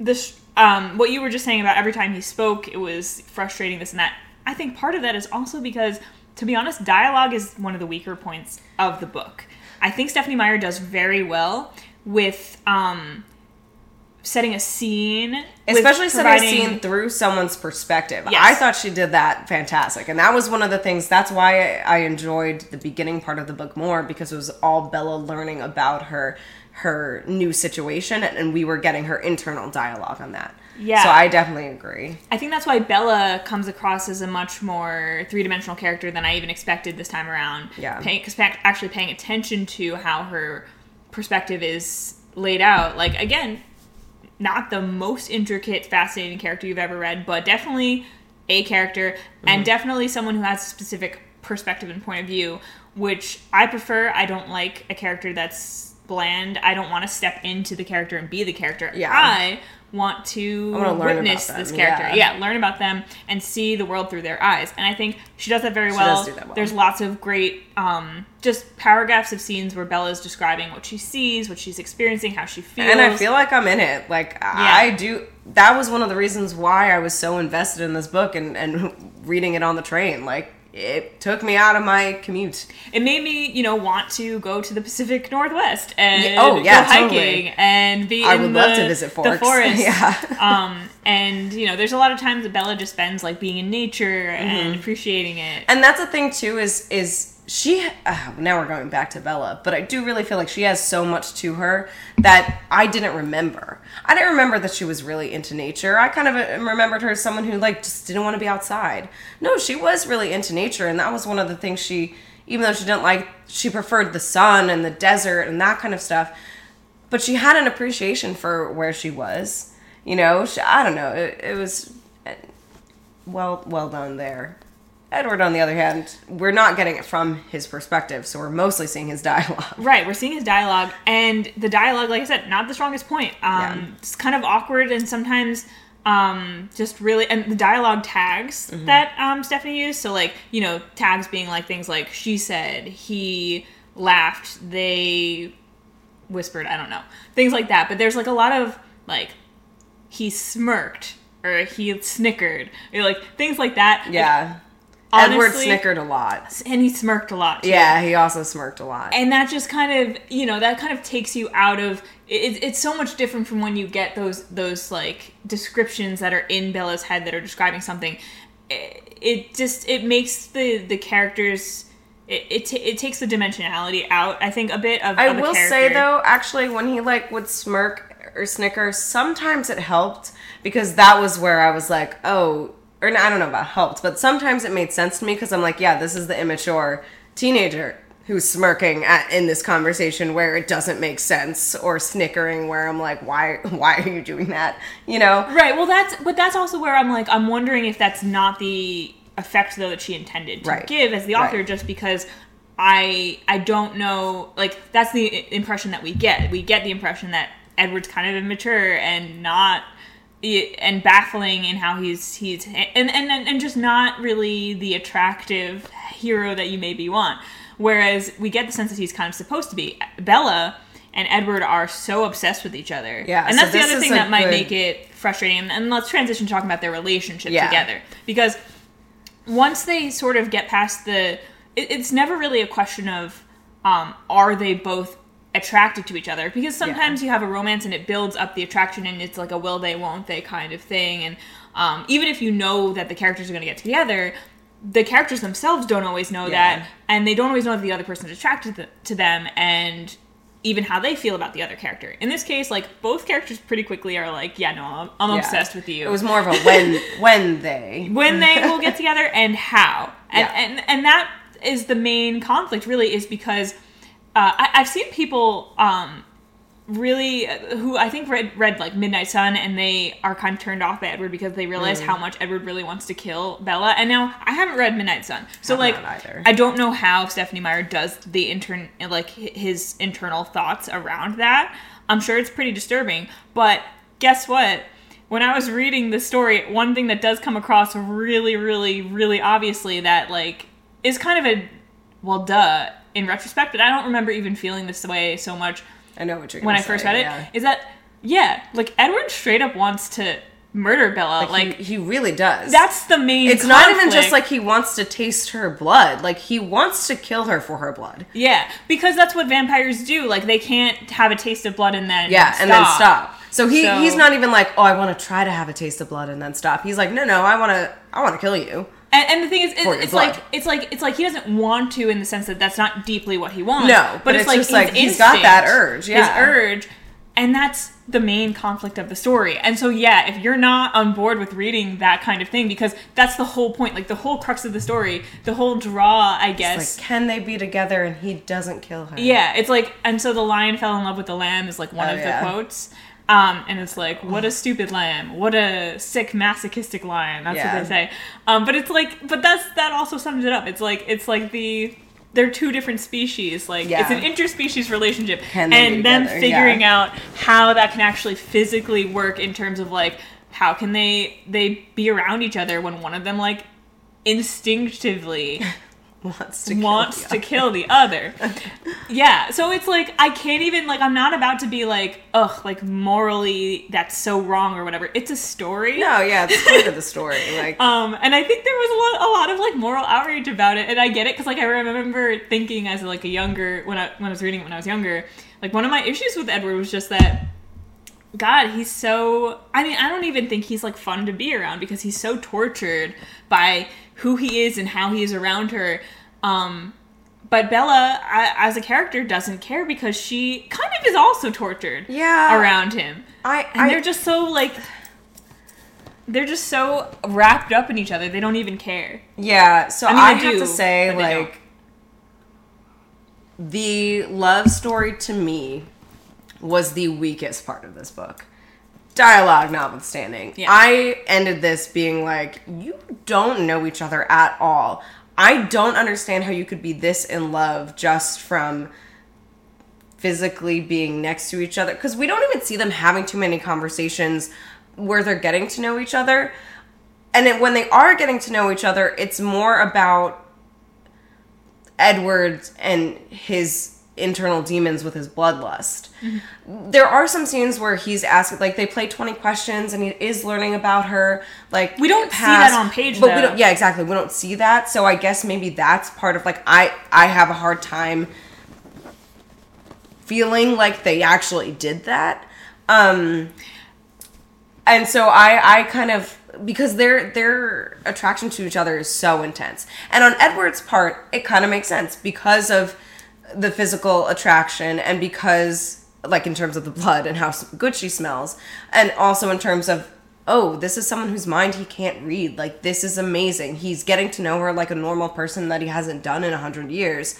this um, what you were just saying about every time he spoke it was frustrating this and that i think part of that is also because to be honest dialogue is one of the weaker points of the book i think stephenie meyer does very well with um, setting a scene especially setting a scene through someone's perspective. Yes. I thought she did that fantastic, and that was one of the things. That's why I, enjoyed the beginning part of the book more because it was all Bella learning about her her new situation, and, we were getting her internal dialogue on that. Yeah. so I definitely agree. I think that's why Bella comes across as a much more three dimensional character than I even expected this time around. Yeah. Cause pa- actually paying attention to how her perspective is laid out. Like, again, not the most intricate, fascinating character you've ever read, but definitely a character Mm-hmm. and definitely someone who has a specific perspective and point of view, which I prefer. I don't like a character that's bland. I don't want to step into the character and be the character. Yeah. I want to witness this character. yeah. Yeah. learn about them and see the world through their eyes. And I think she does that very She well. does do that well. There's lots of great um, just paragraphs of scenes where Bella's describing what she sees, what she's experiencing, how she feels. And I feel like I'm in it. Like I do. That was one of the reasons why I was so invested in this book and and reading it on the train. Like it took me out of my commute. it made me, you know, want to go to the Pacific Northwest and Yeah, oh, yeah, go hiking totally. and be I in would the, love to visit the [LAUGHS] forest. Yeah. um, and you know, there's a lot of times that Bella just spends like being in nature and Mm-hmm. appreciating it. And that's the thing too is is she uh, now we're going back to Bella, but I do really feel like she has so much to her that I didn't remember. I didn't remember that she was really into nature. I kind of uh, remembered her as someone who like just didn't want to be outside. No, she was really into nature and that was one of the things she even though she didn't like she preferred the sun and the desert and that kind of stuff, but she had an appreciation for where she was. You know, she, I don't know. It, it was uh, well well done there. Edward, on the other hand, we're not getting it from his perspective, so we're mostly seeing his [LAUGHS] dialogue. Right, we're seeing his dialogue, and the dialogue, like I said, not the strongest point. Um, Yeah. It's kind of awkward, and sometimes um, just really, and the dialogue tags Mm-hmm. that um, Stephenie used. So, like, you know, tags being like things like she said, he laughed, they whispered, I don't know, things like that. But there's like a lot of like he smirked or he snickered, or like things like that. Yeah. Like, Edward snickered a lot. and he smirked a lot. Too. Yeah, he also smirked a lot. and that just kind of you know that kind of takes you out of it, it's so much different from when you get those those like descriptions that are in bella's head that are describing something it, it just it makes the the characters it it, ta it takes the dimensionality out i think a bit of I of will say though, actually, when he like would smirk or snicker, sometimes it helped because that was where I was like, oh, or I don't know about helped, but sometimes it made sense to me because I'm like, yeah, this is the immature teenager who's smirking at, in this conversation where it doesn't make sense or snickering where I'm like, why [LAUGHS] why are you doing that? You know? Right. Well, that's but that's also where I'm like I'm wondering if that's not the effect though that she intended to Right. give as the author, Right. just because I I don't know like that's the impression that we get. We get the impression that Edward's kind of immature and not and baffling in how he's he's and and and, just not really the attractive hero that you maybe want. Whereas we get the sense that he's kind of supposed to be. Bella and Edward are so obsessed with each other. Yeah, and so that's the other thing that might good- make it frustrating. And, and let's transition to talking about their relationship Yeah. together because once they sort of get past the it, it's never really a question of um, are they both attracted to each other. Because sometimes you have a romance and it builds up the attraction and it's like a will they won't they kind of thing. And um, even if you know that the characters are going to get together the characters themselves don't always know Yeah. that and they don't always know that the other person is attracted to- to them and even how they feel about the other character. In this case like both characters pretty quickly are like yeah no i'm, I'm Yeah. obsessed with you. It was more of a when [LAUGHS] when they. When they [LAUGHS] will get together and how. And Yeah. and, and that is the main conflict really is because uh, I, I've seen people um, really uh, who I think read read like Midnight Sun and they are kind of turned off by Edward because they realize Mm. how much Edward really wants to kill Bella. And now I haven't read Midnight Sun. So Have like either. I don't know how Stephenie Meyer does the intern like his internal thoughts around that. I'm sure it's pretty disturbing. But guess what? When I was reading the story one thing that does come across really really really obviously that like is kind of a well duh in retrospect but I don't remember even feeling this way so much I know what you're when I first say, read it yeah. is that yeah, like Edward straight up wants to murder Bella. Like, Like, he, he really does. that's the main. it's not even just like he wants to taste her blood. Like he wants to kill her for her blood. yeah, because that's what vampires do. Like they can't have a taste of blood and then Yeah, and then stop. So he So- he's not even like, oh, I want to try to have a taste of blood and then stop. He's like, no, no, I want to, I want to kill you. And, and the thing is, it, it's blood. like it's like it's like he doesn't want to in the sense that that's not deeply what he wants. No, but it's like just his like he's got that urge, yeah. his urge, and that's the main conflict of the story. And so, yeah, if you're not on board with reading that kind of thing, because that's the whole point, like the whole crux of the story, the whole draw, I guess. Like, can they be together and he doesn't kill her? Yeah, it's like, and so the lion fell in love with the lamb is like one Oh, of yeah. the quotes. Um, and it's like, what a stupid lamb, what a sick masochistic lion. That's Yeah. what they say. Um, but it's like, but that's that also sums it up. It's like, it's like the they're two different species. Like Yeah. it's an interspecies relationship, Can and them together? figuring Yeah. out how that can actually physically work in terms of like how can they they be around each other when one of them like instinctively [LAUGHS] wants to kill wants the to other. kill the other. yeah, so it's like I can't even like I'm not about to be like ugh like morally that's so wrong or whatever. It's a story. No, yeah, it's part of the story. [LAUGHS] Like, Um, and I think there was a lot, a lot of like moral outrage about it, and I get it because like I remember thinking as like a younger when I when I was reading it when I was younger, like one of my issues with Edward was just that God, he's so. I mean, I don't even think he's like fun to be around because he's so tortured by who he is and how he is around her. Um, but Bella, I, as a character, doesn't care because she kind of is also tortured Yeah. around him. I, And I they're just so like. They're just so wrapped up in each other. They don't even care. Yeah, so I, I mean, they have do, to say, but they don't. like, the love story to me was the weakest part of this book. Dialogue notwithstanding. Yeah. I ended this being like, you don't know each other at all. I don't understand how you could be this in love just from physically being next to each other because we don't even see them having too many conversations where they're getting to know each other and then when they are getting to know each other it's more about edward and his internal demons with his bloodlust. There are some scenes where he's asking like they play 20 questions and he is learning about her like We don't see that on page, but we don't yeah exactly. We don't see that. So i guess maybe that's part of like i i have a hard time feeling like they actually did that. Um and so i i kind of because their their attraction to each other is so intense. And on edward's part it kind of makes sense because of the physical attraction and because like in terms of the blood and how good she smells and also in terms of oh this is someone whose mind he can't read like this is amazing he's getting to know her like a normal person that he hasn't done in a hundred years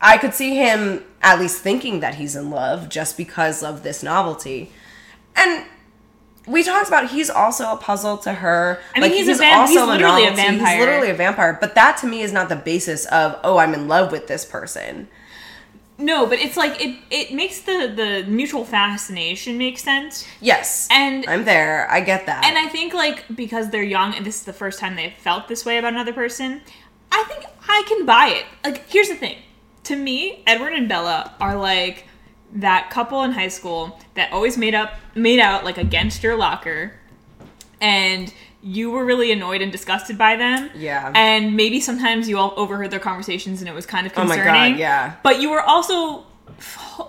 I could see him at least thinking that he's in love just because of this novelty. And we talked about he's also a puzzle to her. I mean, he's a vamp- he's literally a novelty. vampire. He's literally a vampire. But that to me is not the basis of oh, I'm in love with this person. No, but it's like it it makes the the mutual fascination make sense. Yes, And- I'm there. I get that. And I think like because they're young and this is the first time they've felt this way about another person, I think I can buy it. Like here's the thing. To me, Edward and Bella are like that couple in high school that always made up made out like against your locker and you were really annoyed and disgusted by them. Yeah. And maybe sometimes you all overheard their conversations and it was kind of concerning. Oh my. God, yeah. But you were also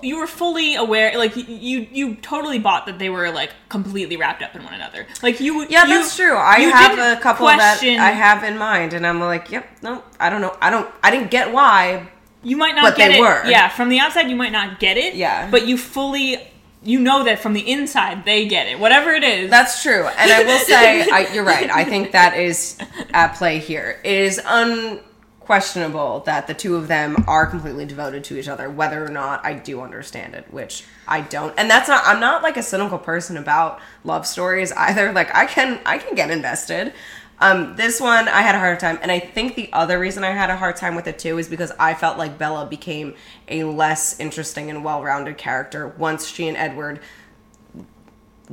you were fully aware like you you totally bought that they were like completely wrapped up in one another. Like you would, yeah, you- that's true. I have a couple question, that I have in mind, and I'm like, yep, no, I don't know. I don't. I didn't get why. You might not but get they it. were. Yeah, from the outside you might not get it. Yeah. But you fully you know that from the inside they get it. Whatever it is. That's true, and I will say I, you're right. I think [LAUGHS] that is at play here. It is unquestionable that the two of them are completely devoted to each other, whether or not I do understand it, which I don't. And that's not. I'm not like a cynical person about love stories either. Like I can I can get invested. Um, this one I had a hard time, and I think the other reason I had a hard time with it too is because I felt like Bella became a less interesting and well-rounded character once she and Edward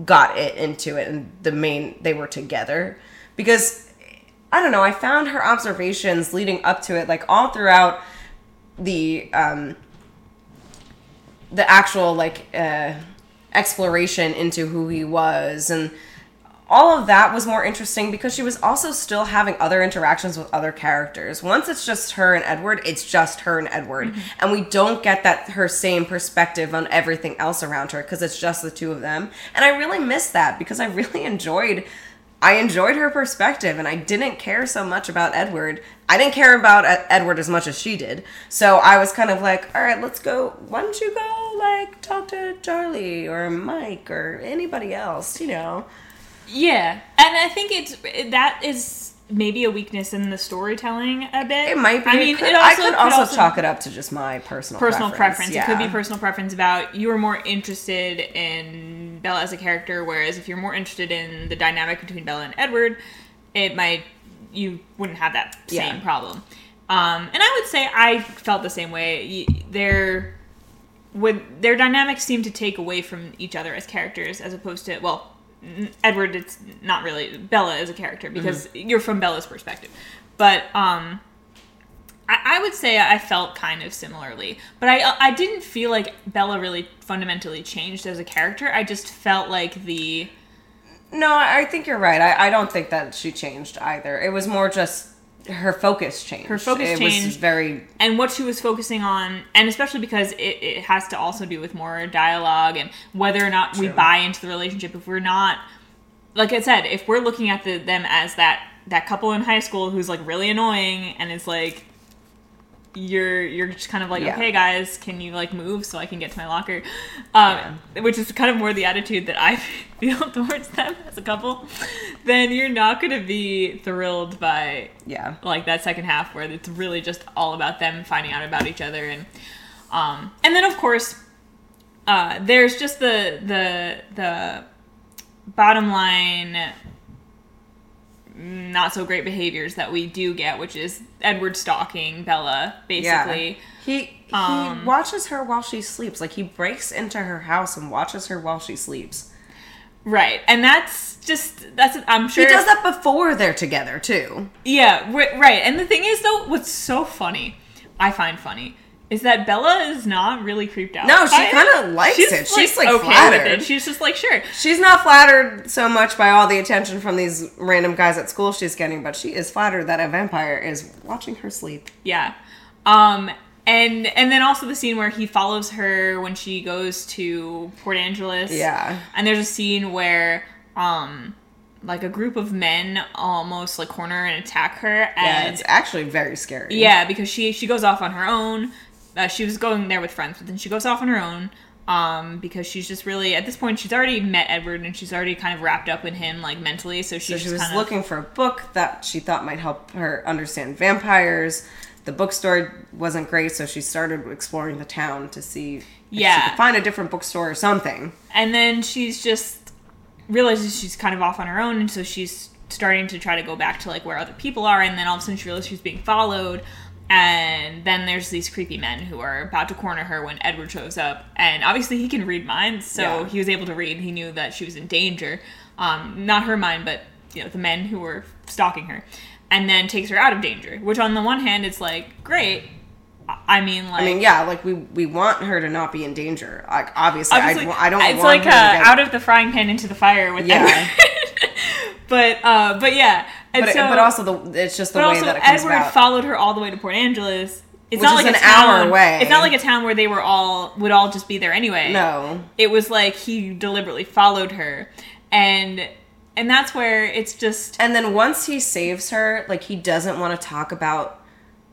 got it into it and the main they were together. Because i don't know i found her observations leading up to it like all throughout the um the actual like uh exploration into who he was and all of that was more interesting because she was also still having other interactions with other characters. Once it's just her and Edward, it's just her and Edward. Mm-hmm. And we don't get that her same perspective on everything else around her because it's just the two of them. And I really miss that because I really enjoyed I enjoyed her perspective and I didn't care so much about Edward. I didn't care about Edward as much as she did. So I was kind of like, all right, let's go. Why don't you go like talk to Charlie or Mike or anybody else, you know? Yeah, and I think it's that is maybe a weakness in the storytelling a bit. It might be. I mean, could, it also I could also, chalk it up to just my personal personal preference. Yeah. It could be personal preference about you are more interested in Bella as a character, whereas if you're more interested in the dynamic between Bella and Edward, it might you wouldn't have that same Yeah. problem. Um, and I would say I felt the same way. Their when their dynamics seem to take away from each other as characters, as opposed to well, Edward. It's not really Bella as a character because you're from Bella's perspective, but um. I, I would say I felt kind of similarly, but I I didn't feel like Bella really fundamentally changed as a character. I just felt like the No, I I think you're right. I, I don't think that she changed either. It was more just her focus changed. Her focus it was changed. very and what she was focusing on, and especially because it, it has to also do with more dialogue and whether or not we buy into the relationship. If we're not, like I said, if we're looking at the, them as that that couple in high school who's like really annoying and it's like you're you're just kind of like Yeah. okay guys can you like move so i can get to my locker um, which is kind of more the attitude that i [LAUGHS] feel towards them as a couple then you're not going to be thrilled by yeah. like that second half where it's really just all about them finding out about each other and um and then of course uh there's just the the the bottom line not so great behaviors that we do get which is edward stalking bella basically Yeah. He he Um, watches her while she sleeps. Like he breaks into her house and watches her while she sleeps. right and that's just that's i'm sure He does that before they're together too. Yeah, right. And the thing is, though, what's so funny, I find funny, is that Bella is not really creeped out. No, she kinda likes it. She's, like, flattered. with it. She's just like, sure. She's not flattered so much by all the attention from these random guys at school she's getting, but she is flattered that a vampire is watching her sleep. Yeah. Um. And and then also the scene where he follows her when she goes to Port Angeles. Yeah. And there's a scene where um like a group of men almost like corner and attack her Yeah, and it's actually very scary. Yeah, because she she goes off on her own. Uh, she was going there with friends, but then she goes off on her own um, because she's just really at this point she's already met Edward and she's already kind of wrapped up in him like mentally. So she's So she just was kind looking for a book that she thought might help her understand vampires. the bookstore wasn't great, so she started exploring the town to see if she Yeah. could find a different bookstore or something. and then she's just realizes she's kind of off on her own and so she's starting to try to go back to like where other people are and then all of a sudden she realizes she's being followed and then there's these creepy men who are about to corner her when edward shows up and obviously he can read minds so Yeah. he was able to read he knew that she was in danger um, not her mind but you know the men who were stalking her and then takes her out of danger which on the one hand it's like great I mean, like, I mean, yeah, like we we want her to not be in danger. Like obviously, Obviously, I, I don't It's want like uh, get, out of the frying pan into the fire with Yeah. Edward. [LAUGHS] but uh, but yeah, and but, so but also the it's just the way that it comes out. Edward about. followed her all the way to Port Angeles. It's Which not like an a town, hour away. It's not like a town where they were all would all just be there anyway. no, it was like he deliberately followed her, and and that's where it's just and then once he saves her, like he doesn't want to talk about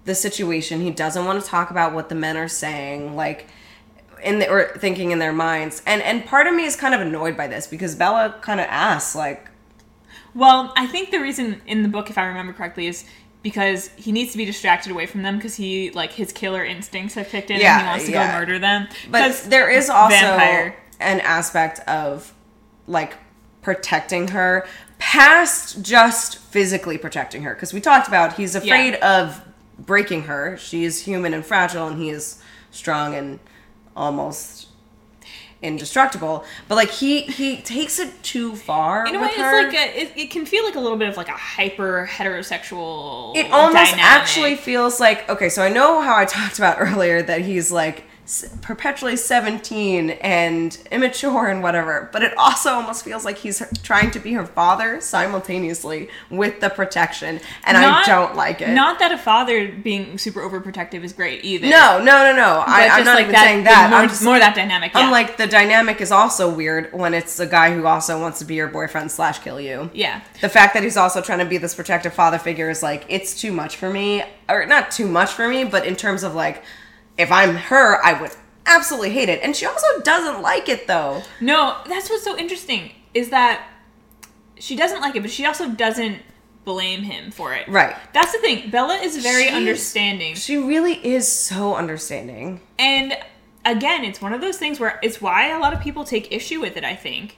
the situation. He doesn't want to talk about what the men are saying, like in the, or thinking in their minds. And and part of me is kind of annoyed by this because Bella kind of asks, like, Well, I think the reason in the book, if I remember correctly, is because he needs to be distracted away from them because he like his killer instincts have kicked in and he wants to yeah. go murder them. But there is also vampire. an aspect of like protecting her past just physically protecting her because we talked about he's afraid of breaking her. She is human and fragile, and he is strong and almost indestructible. But like he he takes it too far. in a way, it's her. like a, it, it can feel like a little bit of like a hyper heterosexual. it almost dynamic. actually feels like okay so i know how i [LAUGHS] talked about earlier that he's like perpetually 17 and immature and whatever but it also almost feels like he's trying to be her father simultaneously with the protection and i don't like it Not that a father being super overprotective is great either. no no no no But I, i'm not like even that, saying that More, i'm just more that dynamic. Yeah. I'm like the dynamic is also weird when it's a guy who also wants to be your boyfriend slash kill you. yeah. The fact that he's also trying to be this protective father figure is like it's too much for me, or not too much for me, but in terms of like, if I'm her, I would absolutely hate it. And she also doesn't like it though. No, that's what's so interesting is that she doesn't like it, but she also doesn't blame him for it. Right. That's the thing. Bella is very She's- understanding. She really is so understanding. And again, it's one of those things where it's why a lot of people take issue with it, I think.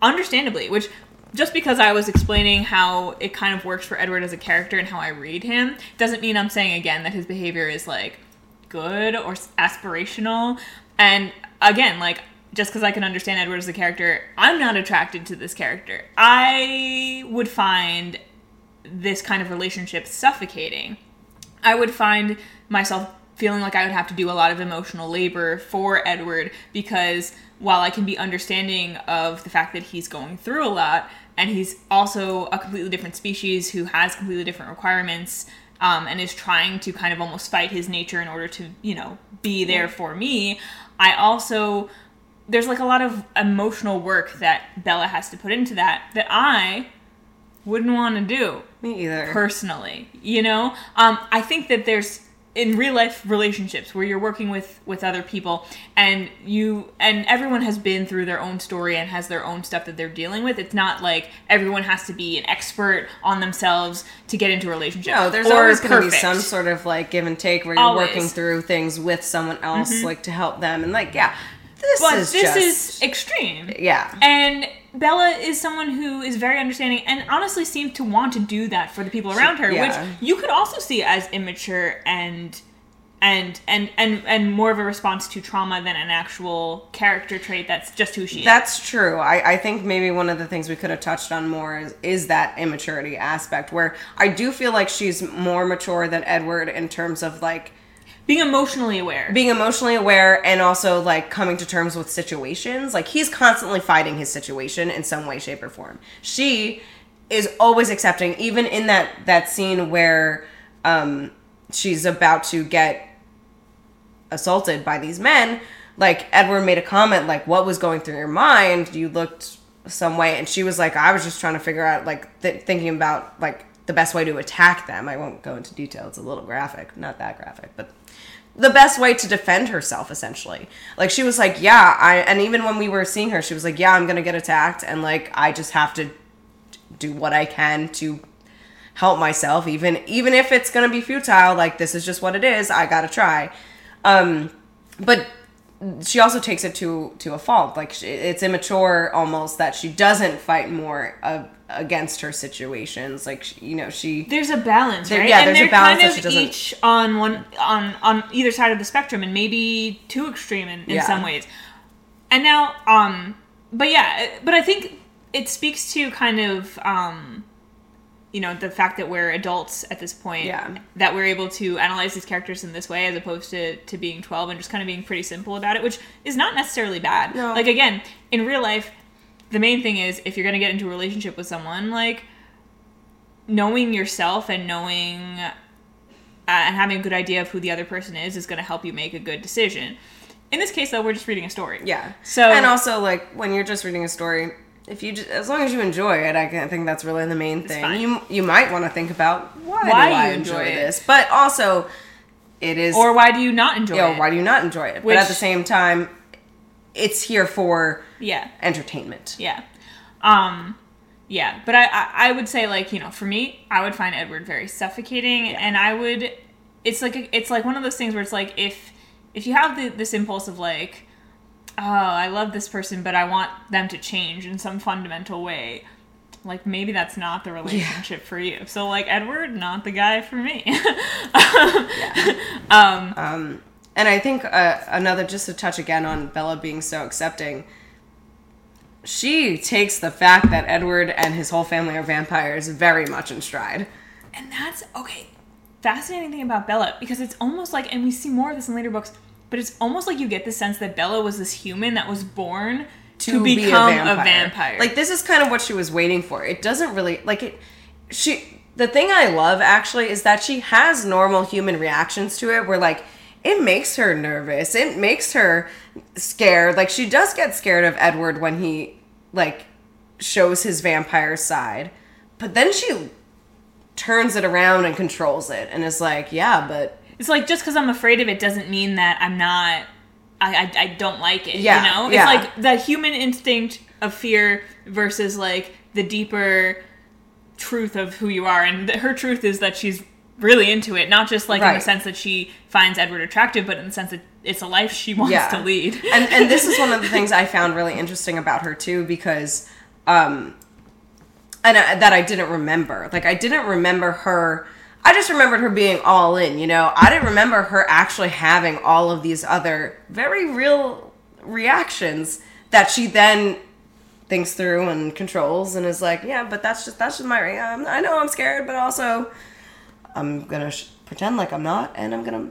Understandably, which just because I was explaining how it kind of works for Edward as a character and how I read him doesn't mean I'm saying again that his behavior is like good or aspirational. And again, like just because I can understand Edward as a character, I'm not attracted to this character. I would find this kind of relationship suffocating. I would find myself feeling like I would have to do a lot of emotional labor for Edward because while I can be understanding of the fact that he's going through a lot and he's also a completely different species who has completely different requirements um, and is trying to kind of almost fight his nature in order to, you know, be there for me, I also there's like a lot of emotional work that Bella has to put into that that I wouldn't want to do Me either. personally you know um, i think that there's in real life relationships where you're working with with other people and you and everyone has been through their own story and has their own stuff that they're dealing with it's not like everyone has to be an expert on themselves to get into a relationship no, there's always going to be some sort of like give and take where you're Always. working through things with someone else, mm-hmm. like to help them. And like, yeah, this but is this just is extreme yeah. And Bella is someone who is very understanding and honestly seems to want to do that for the people around her, yeah. which you could also see as immature and and and and and more of a response to trauma than an actual character trait that's just who she is. That's true. I, I think maybe one of the things we could have touched on more is, is that immaturity aspect where I do feel like she's more mature than Edward in terms of like Being emotionally aware. being emotionally aware and also like coming to terms with situations. Like he's constantly fighting his situation in some way, shape, or form. She is always accepting, even in that that scene where um, she's about to get assaulted by these men. Like Edward made a comment, like, "What was going through your mind? You looked some way," and she was like, "I was just trying to figure out, like, th- thinking about like the best way to attack them." I won't go into detail; it's a little graphic, not that graphic, but the best way to defend herself essentially. Like she was like yeah i and even when we were seeing her she was like yeah i'm gonna get attacked and like i just have to do what i can to help myself even even if it's to be futile like this is just what it is i gotta try. Um but she also takes it to to a fault. Like it's immature almost that she doesn't fight more uh, against her situations like she, you know she there's a balance, right? yeah, and there's a balance kind that of she each on one on on either side of the spectrum, and maybe too extreme in, in Yeah. some ways. And now, um, but yeah, but I think it speaks to kind of um, you know, the fact that we're adults at this point. Yeah. That we're able to analyze these characters in this way, as opposed to to being twelve and just kind of being pretty simple about it, which is not necessarily bad. No. Like again, in real life, the main thing is if you're gonna get into a relationship with someone, like knowing yourself and knowing uh, and having a good idea of who the other person is is going to help you make a good decision. In this case, though, we're just reading a story. yeah So and also like when you're just reading a story if you just, as long as you enjoy it i can- think that's really the main thing you you might want to think about why, Why do i you enjoy, enjoy this but also it is or why do you not enjoy you know, it? why do you not enjoy it? Which- but at the same time, it's here for yeah, entertainment. yeah, um, yeah. But I, I, I would say like you know, for me, I would find Edward very suffocating, and I would. It's like a, it's like one of those things where it's like if if you have the, this impulse of like, oh, I love this person, but I want them to change in some fundamental way. Like maybe that's not the relationship for you. So like Edward, not the guy for me. [LAUGHS] Um, and I think uh, another, just to touch again on Bella being so accepting, she takes the fact that Edward and his whole family are vampires very much in stride. And that's okay. Fascinating thing about Bella because it's almost like, and we see more of this in later books, but it's almost like you get the sense that Bella was this human that was born to, be become a vampire. Like this is kind of what she was waiting for. It doesn't really like it. She the thing I love actually is that she has normal human reactions to it. Where like it makes her nervous. It makes her scared. Like she does get scared of Edward when he like shows his vampire side, but then she turns it around and controls it and is like, yeah, but it's like just because I'm afraid of it doesn't mean that I'm not. I, I, I don't like it. Yeah, you know, it's yeah. like the human instinct of fear versus like the deeper truth of who you are, and her truth is that she's really into it, not just like in the sense that she finds Edward attractive, but in the sense that it's a life she wants Yeah. to lead. [LAUGHS] and and this is one of the things I found really interesting about her too, because um, and I, that I didn't remember. Like I didn't remember her. I just remembered her being all in. You know, I didn't remember her actually having all of these other very real reactions that she then thinks through and controls and is like, yeah, but that's just that's just my. I know I'm scared, but also I'm gonna sh- pretend like I'm not, and I'm gonna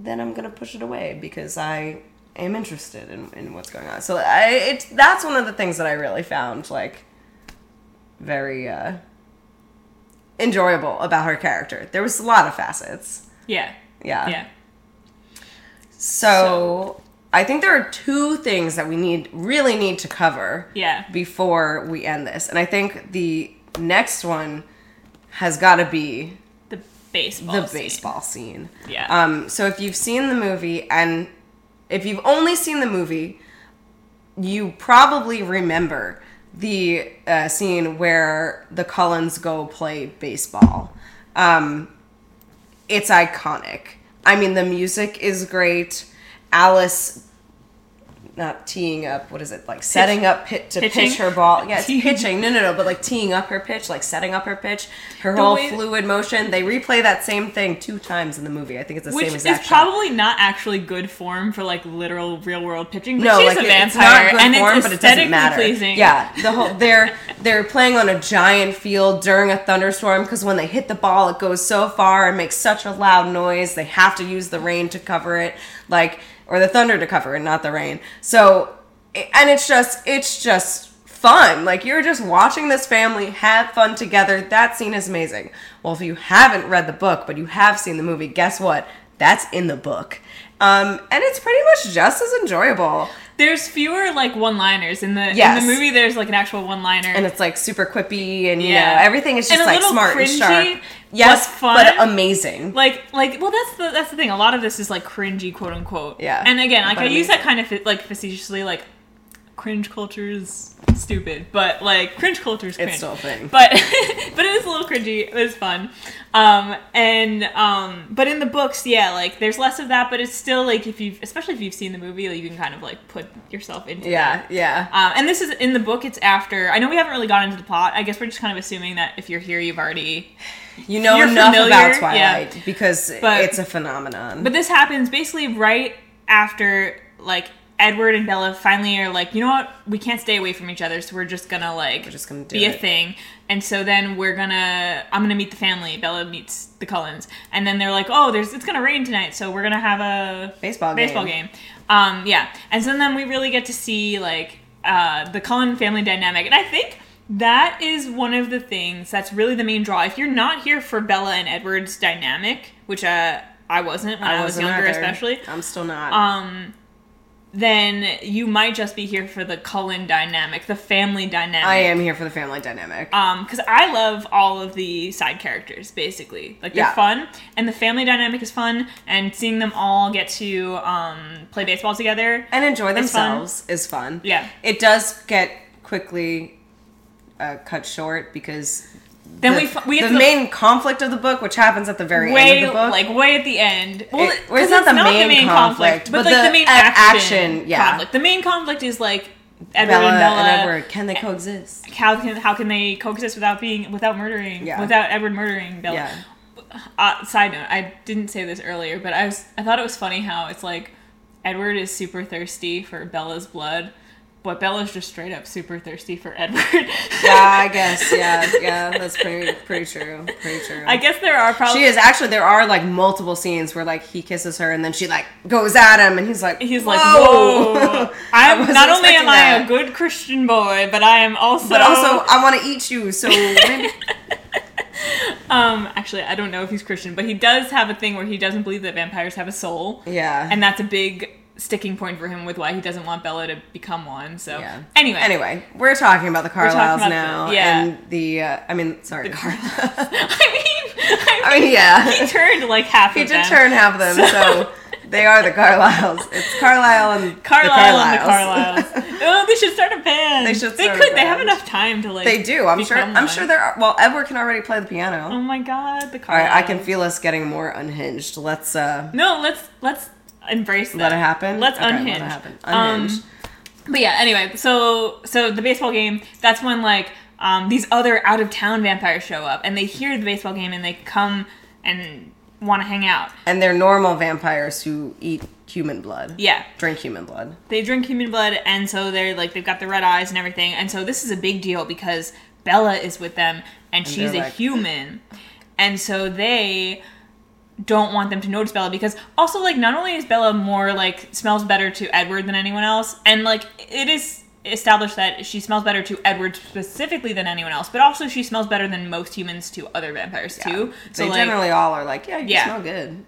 then I'm gonna push it away because I am interested in, in what's going on. So I, it's that's one of the things that I really found like very uh, enjoyable about her character. There was a lot of facets. yeah, Yeah. yeah. So, I think there are two things that we need really need to cover. Yeah. Before we end this, and I think the next one has got to be baseball. the scene. baseball scene. Yeah. Um, so if you've seen the movie, and if you've only seen the movie, you probably remember the uh, scene where the Cullens go play baseball. Um, it's iconic. I mean, the music is great. Alice. Not teeing up. What is it like? Setting up pit to Pitching? pitch her ball. Yeah, [LAUGHS] pitching. No, no, no. But like teeing up her pitch, like setting up her pitch. Her The whole way- fluid motion. They replay that same thing two times in the movie. I think it's the Which same is exact shot. probably not actually good form for like literal real world pitching. But no, she's like a vampire, it's not good and form, it's but it doesn't matter. pleasing. Yeah, the whole they're they're playing on a giant field during a thunderstorm because when they hit the ball, it goes so far and makes such a loud noise. They have to use the rain to cover it, like or the thunder to cover and not the rain. So, and it's just it's just fun. Like you're just watching this family have fun together. That scene is amazing. Well, if you haven't read the book but you have seen the movie, guess what? That's in the book. Um, and it's pretty much just as enjoyable. There's fewer like one-liners in the Yes. in the movie. There's like an actual one-liner, and it's like super quippy and you Yeah. know everything is just like smart and sharp yes but fun. but amazing like like well that's the that's the thing. A lot of this is like cringy, quote unquote. Yeah. And again, like I use that kind of like facetiously, like cringe culture is stupid, but like cringe culture is cringe. It's still a thing. But [LAUGHS] but it is a little cringy. It was fun. Um, and um, but in the books, yeah, like there's less of that, but it's still like if you've especially if you've seen the movie, like, you can kind of like put yourself into Yeah, that. yeah. Um, and this is in the book. It's after. I know we haven't really gotten into the plot. I guess we're just kind of assuming that if you're here, you've already. You know You're enough familiar, about yeah. Twilight because But- it's a phenomenon. But this happens basically right after like Edward and Bella finally are like, you know what, we can't stay away from each other, so we're just gonna like We're just gonna be a thing. And so then we're gonna, I'm gonna meet the family. Bella meets the Cullens, and then they're like, oh, there's it's gonna rain tonight, so we're gonna have a Baseball game. baseball game. Um, yeah, and so then we really get to see like uh, the Cullen family dynamic, and I think that is one of the things that's really the main draw. If you're not here for Bella and Edward's dynamic, which uh, I wasn't when I, was wasn't younger, either. especially, I'm still not. um, then you might just be here for the Cullen dynamic, the family dynamic. I am here for the family dynamic. Um, because I love all of the side characters, basically. Like they're Yeah. fun, and the family dynamic is fun, and seeing them all get to um play baseball together. and enjoy it's fun. themselves is fun. Yeah. It does get quickly uh, cut short because Then the, we f- we the the main conflict of the book, which happens at the very way end of the book, like way at the end. Well, It- it's not the main main conflict, but, but like the, the main action, action, yeah. conflict. The main conflict is like Edward Bella and Bella. and Edward can they coexist? How can how can they coexist without being without murdering Yeah. without Edward murdering Bella? Yeah. Uh, side note, I didn't say this earlier, but I was I thought it was funny how it's like Edward is super thirsty for Bella's blood, but Bella's just straight up super thirsty for [LAUGHS] Edward. Yeah, I guess. Yeah, yeah, that's pretty pretty true. Pretty true. I guess there are probably She is actually. There are like multiple scenes where like he kisses her and then she like goes at him and he's like He's like, whoa. whoa! [LAUGHS] I I'm wasn't only am expecting I that. a good Christian boy, but I am also. but also I want to eat you. So [LAUGHS] maybe um, actually, I don't know if he's Christian, but he does have a thing where he doesn't believe that vampires have a soul, yeah. and that's a big sticking point for him with why he doesn't want Bella to become one. So yeah. anyway, Anyway, we're talking about the about now, the- yeah. and the. Uh, I mean, sorry, the Carlisles. [LAUGHS] I mean, I mean, yeah. he turned like half. He did them. turn half of them, so they are the Carlisles. It's Carlisle and Carlisle and the the Carlyles. Carlisles. [LAUGHS] oh, they should start a band. They should They could. They have enough time to like. they do. I'm sure. become I'm one. sure there are. Well, Edward can already play the piano. Oh my god, the All Carlisles. right, I can feel us getting more unhinged. Let's uh No, let's let's embrace that. let it happen. Let's Okay, unhinge. Let it happen. Um, Unhinge. But yeah, anyway, so so the baseball game, that's when like um, these other out of town vampires show up and they hear the baseball game and they come and want to hang out. and they're normal vampires who eat human blood. Yeah. Drink human blood. They drink human blood and so they're like they've got the red eyes and everything. And so this is a big deal because Bella is with them and, she's a like- human. And so they don't want them to notice Bella because also like not only is Bella more like smells better to Edward than anyone else and like it is established that she smells better to Edward specifically than anyone else but also she smells better than most humans to other vampires too so they like generally all are like, yeah, you Yeah. smell good.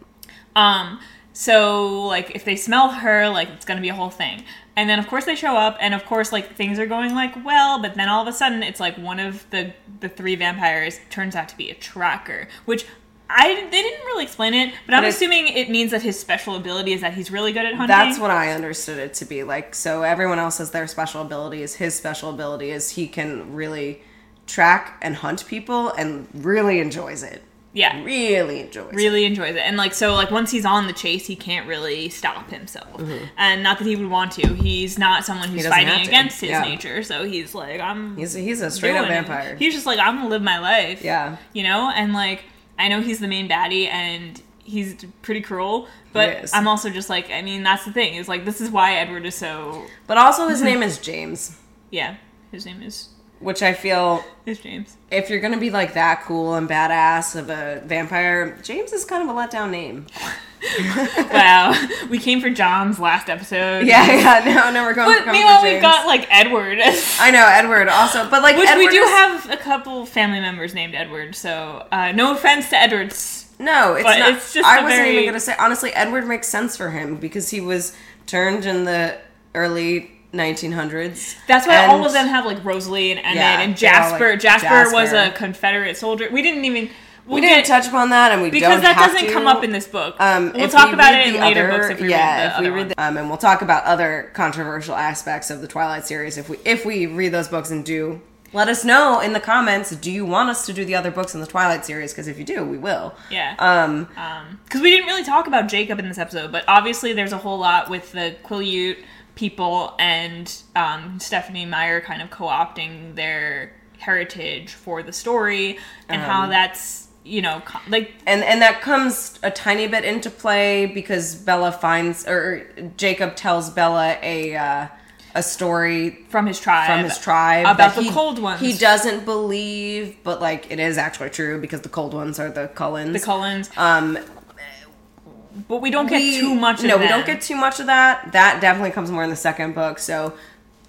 um so like if they smell her like it's gonna be a whole thing and then of course they show up and of course like things are going like well but then all of a sudden it's like one of the the three vampires turns out to be a tracker which I they didn't really explain it, but I'm it- assuming it means that his special ability is that he's really good at hunting. That's what I understood it to be. Like, so everyone else has their special abilities. His special ability is he can really track and hunt people and really enjoys it. yeah, Really enjoys it. really enjoys it. And like so like once he's on the chase, he can't really stop himself. And not that he would want to. He's not someone who's Mm-hmm. fighting against his Yeah. nature. So he's like I'm He's he's a straight up doing it. vampire. He's just like, I'm gonna live my life. Yeah. You know? And like, I know he's the main baddie and he's pretty cruel, but. I'm also just like, I mean, that's the thing, is like, this is why Edward is so, But also his name is James, yeah, his name is, which I feel is James. if you're gonna be like that cool and badass of a vampire, James is kind of a letdown name. [LAUGHS] wow. We came for John's last episode. Yeah, yeah. No, no, we're going. But we're meanwhile, we've got like Edward. [LAUGHS] I know Edward also, but like Which Edward we do is- have a couple family members named Edward, so uh, no offense to Edwards. No, it's not. it's just I wasn't very- even gonna say. Honestly, Edward makes sense for him because he was turned in the early 1900s. That's why and- all of them have like Rosalie and Emmett Yeah, and Jasper. like, Jasper. was a Confederate soldier. We didn't even we'll we didn't get- touch upon that, and we because that doesn't to. come up in this book. Um, we'll talk we about it in later other- books if we yeah, read the if we read the, um, and we'll talk about other controversial aspects of the Twilight series if we if we read those books and do. Let us know in the comments. Do you want us to do the other books in the Twilight series? Because if you do, we will. Yeah. Um, because we didn't really talk about Jacob in this episode, but obviously there's a whole lot with the Quileute people and um, Stephenie Meyer kind of co-opting their heritage for the story and how Um, that's you know co- like and and that comes a tiny bit into play because Bella finds or Jacob tells Bella a uh, a story from his tribe from his tribe about the he- cold ones. He doesn't believe, but like it is actually true because the cold ones are the Cullens. the Cullens, um, but we don't get we- too much. No, we don't get too much of that. That definitely comes more in the second book. So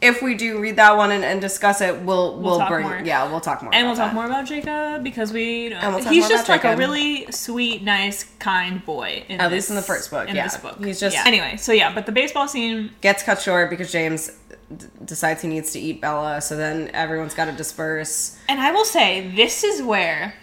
if we do read that one and, and discuss it, we'll we'll, talk bring more. yeah we'll talk more. And about we'll talk that. more about Jacob because we we'll he's just like a really sweet, nice, kind boy. In At this, least in the first book, In yeah. this book, He's just- Yeah. anyway. So yeah, but the baseball scene Gets cut short because James d- decides he needs to eat Bella. So then everyone's got to disperse. And I will say, this is where,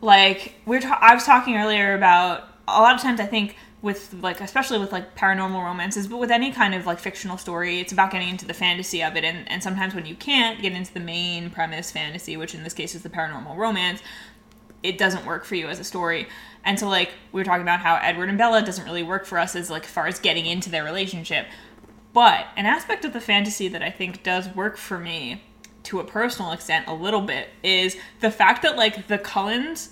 like, we're ta- I was talking earlier about a lot of times I think with like especially with like paranormal romances but with any kind of like fictional story it's about getting into the fantasy of it and, and sometimes when you can't get into the main premise fantasy which in this case is the paranormal romance it doesn't work for you as a story. And so like we were talking about how edward and bella doesn't really work for us as like far as getting into their relationship. But an aspect of the fantasy that I think does work for me to a personal extent a little bit is the fact that like the Cullens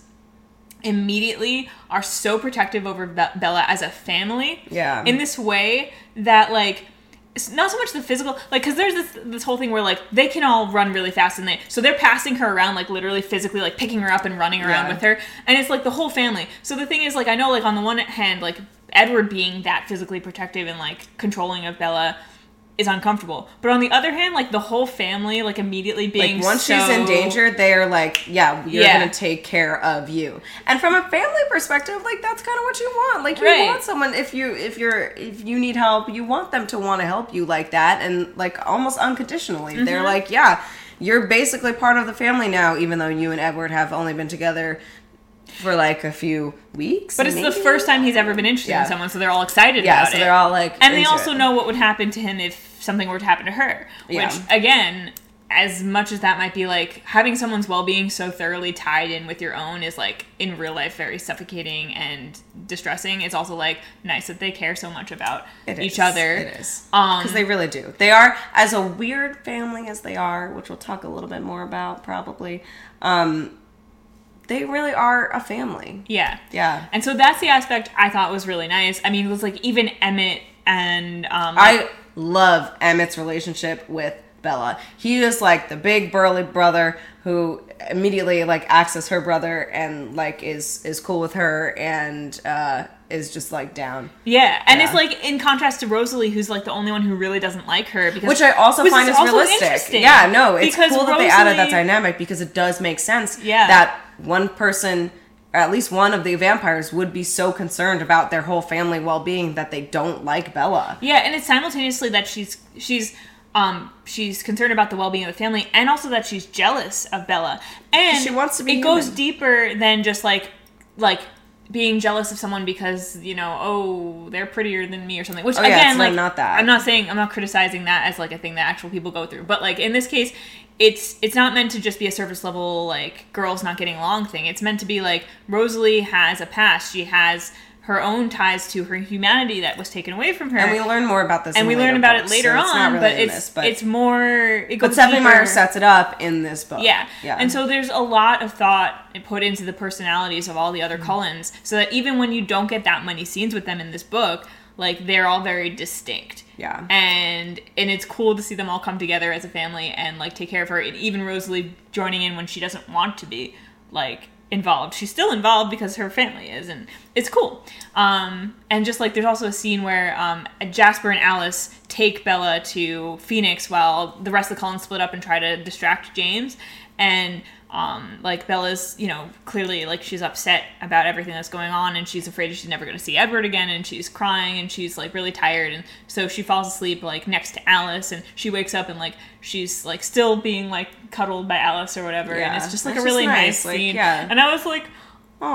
immediately are so protective over Be- Bella as a family. Yeah. In this way that like it's not so much the physical like because there's this this whole thing where like they can all run really fast and they so they're passing her around like literally physically like picking her up and running around Yeah. with her and it's like the whole family so the thing is like i know like on the one hand like edward being that physically protective and like controlling of bella is uncomfortable but on the other hand like the whole family like immediately being Like once she's in danger, they're like, "Yeah, you're Yeah. gonna take care of you." And from a family perspective, like that's kind of what you want. Like you Right. want someone if you if you're if you need help, you want them to want to help you like that, and like almost unconditionally. Mm-hmm. They're like, "Yeah, you're basically part of the family now," even though you and Edward have only been together for like a few weeks. but it's the first time he's ever been interested Yeah. in someone so they're all excited Yeah, about so it they're all like, and they also it. know what would happen to him if something were to happen to her Yeah. which again as much as that might be like having someone's well-being so thoroughly tied in with your own is like in real life very suffocating and distressing it's also like nice that they care so much about It each is. other It is um because they really do. They are as a weird family as they are, which we'll talk a little bit more about probably. Um, they really are a family. yeah Yeah, and so that's the aspect i thought was really nice i mean it was like even emmett and um I love Emmett's relationship with Bella. He is like the big burly brother who immediately like acts as her brother and like is is cool with her and uh is just like down. Yeah, and Yeah. it's like in contrast to Rosalie, who's like the only one who really doesn't like her. Because Which I also which find is, also realistic. Yeah, no, it's because cool that they added that dynamic because it does make sense. Yeah. that one person, or at least one of the vampires, would be so concerned about their whole family well being that they don't like Bella. Yeah, and it's simultaneously that she's she's um she's concerned about the well being of the family, and also that she's jealous of Bella, and She wants to be It goes deeper than just like like being jealous of someone because you know oh they're prettier than me or something which Oh, yeah, again like not that. i'm not saying i'm not criticizing that as like a thing that actual people go through but like in this case it's it's not meant to just be a surface level like girls not getting along thing it's meant to be like rosalie has a past she has her own ties to her humanity that was taken away from her And we learn more about this, and we learn about books, it later so it's on, really but it's this, but, it's more. It goes but Stephenie. Meyer sets it up in this book. Yeah. yeah, And so there's a lot of thought put into the personalities of all the other mm-hmm. Cullens, so that even when you don't get that many scenes with them in this book, like they're all very distinct. Yeah. And and it's cool to see them all come together as a family and like take care of her. And even Rosalie joining in when she doesn't want to be like involved. She's still involved because her family is, and it's cool. Um, and just like there's also a scene where um, Jasper and Alice take Bella to Phoenix while the rest of the Cullens split up and try to distract James. And um, like Bella's, you know, clearly like she's upset about everything that's going on, and she's afraid she's never going to see Edward again, and she's crying, and she's like really tired, and so she falls asleep like next to Alice, and she wakes up and like she's like still being like cuddled by Alice or whatever, and it's just like a really nice, nice, like, scene. yeah. And I was like, Aw.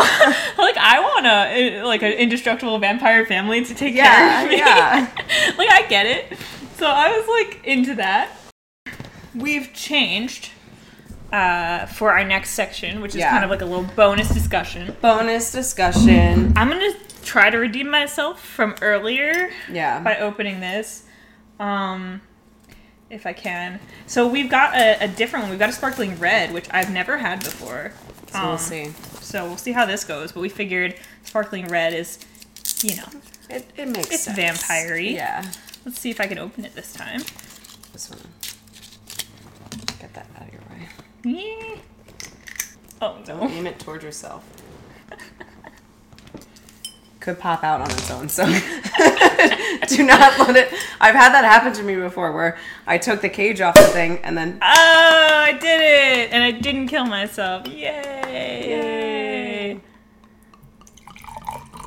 Aw. [LAUGHS] like I want a like an indestructible vampire family to take Yeah, care of me. yeah. [LAUGHS] like I get it. So I was like into that. We've changed uh, for our next section, which is Yeah. kind of like a little bonus discussion. Bonus discussion. I'm gonna try to redeem myself from earlier Yeah. by opening this, um, if I can. So we've got a, a different one. We've got a sparkling red, which I've never had before. So we'll Um, see. So we'll see how this goes. But we figured sparkling red is, you know, It, it makes it's sense. vampire-y. Yeah. let's see if I can open it this time. This one. Get that out of your way. Yeah. Oh Don't aim it toward yourself. Could pop out on its own, so [LAUGHS] do not let it. I've had that happen to me before, where I took the cage off the thing and then Oh, I did it! And I didn't kill myself. Yay!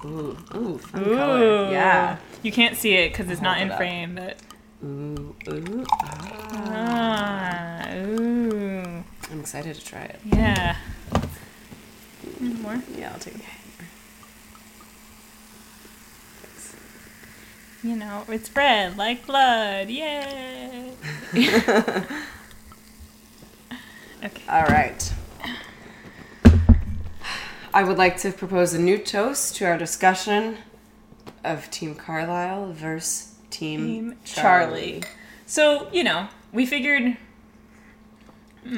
ooh ooh fun Ooh. color, yeah. You can't see it because it's not in frame, but. Ooh ooh. Ah. Ah, ooh. I'm excited to try it. Yeah. One more. Yeah, I'll take it. You know, it's red like blood. Yay! okay. [LAUGHS] All right. I would like to propose a new toast to our discussion of Team Carlisle versus Team, Team Charlie. So, you know, we figured.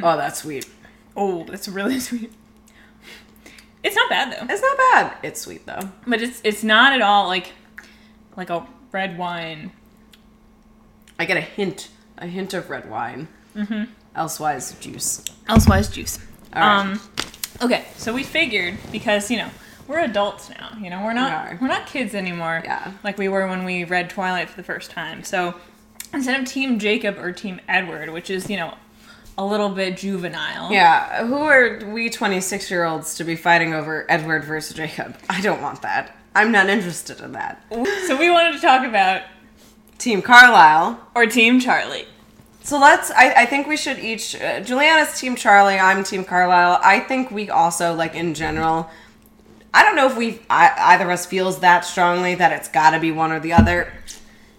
Oh, that's sweet. Oh, that's really [LAUGHS] sweet. It's not bad though. It's not bad. It's sweet though. But it's it's not at all like like a red wine. I get a hint, a hint of red wine. Mm-hmm. Elsewise, juice. Elsewise juice. All right. Um okay, so we figured because, you know, we're adults now, you know, we're not We are. we're not kids anymore. Yeah. Like we were when we read Twilight for the first time. So instead of Team Jacob or Team Edward, which is, you know, a little bit juvenile. Yeah, who are we 26 year olds to be fighting over Edward versus Jacob? I don't want that. I'm not interested in that. So we wanted to talk about Team Carlisle. or Team Charlie. So let's. I, I think we should each. Uh, Juliana's Team Charlie. I'm Team Carlisle. I think we also like in general. I don't know if we either of us feels that strongly that it's got to be one or the other.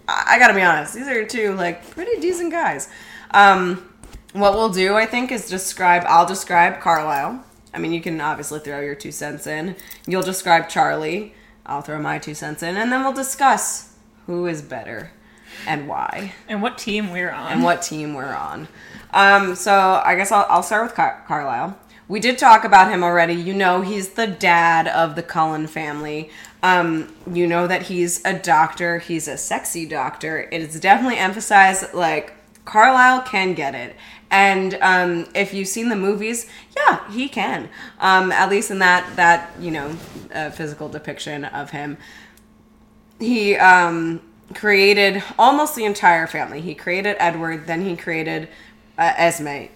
I, I got to be honest. These are two like pretty decent guys. Um, what we'll do, I think, is describe. I'll describe Carlisle. I mean, you can obviously throw your two cents in. You'll describe Charlie. I'll throw my two cents in, and then we'll discuss who is better and why And what team we're on. and what team we're on. Um, so I guess I'll, I'll start with Car- Carlisle. We did talk about him already. You know, he's the dad of the Cullen family. Um, you know that he's a doctor. He's a sexy doctor. It is definitely emphasized like Carlisle can get it. And um, if you've seen the movies, yeah, he can. Um, at least in that that you know uh, physical depiction of him he um, created almost the entire family. He created Edward, then he created uh, Esme,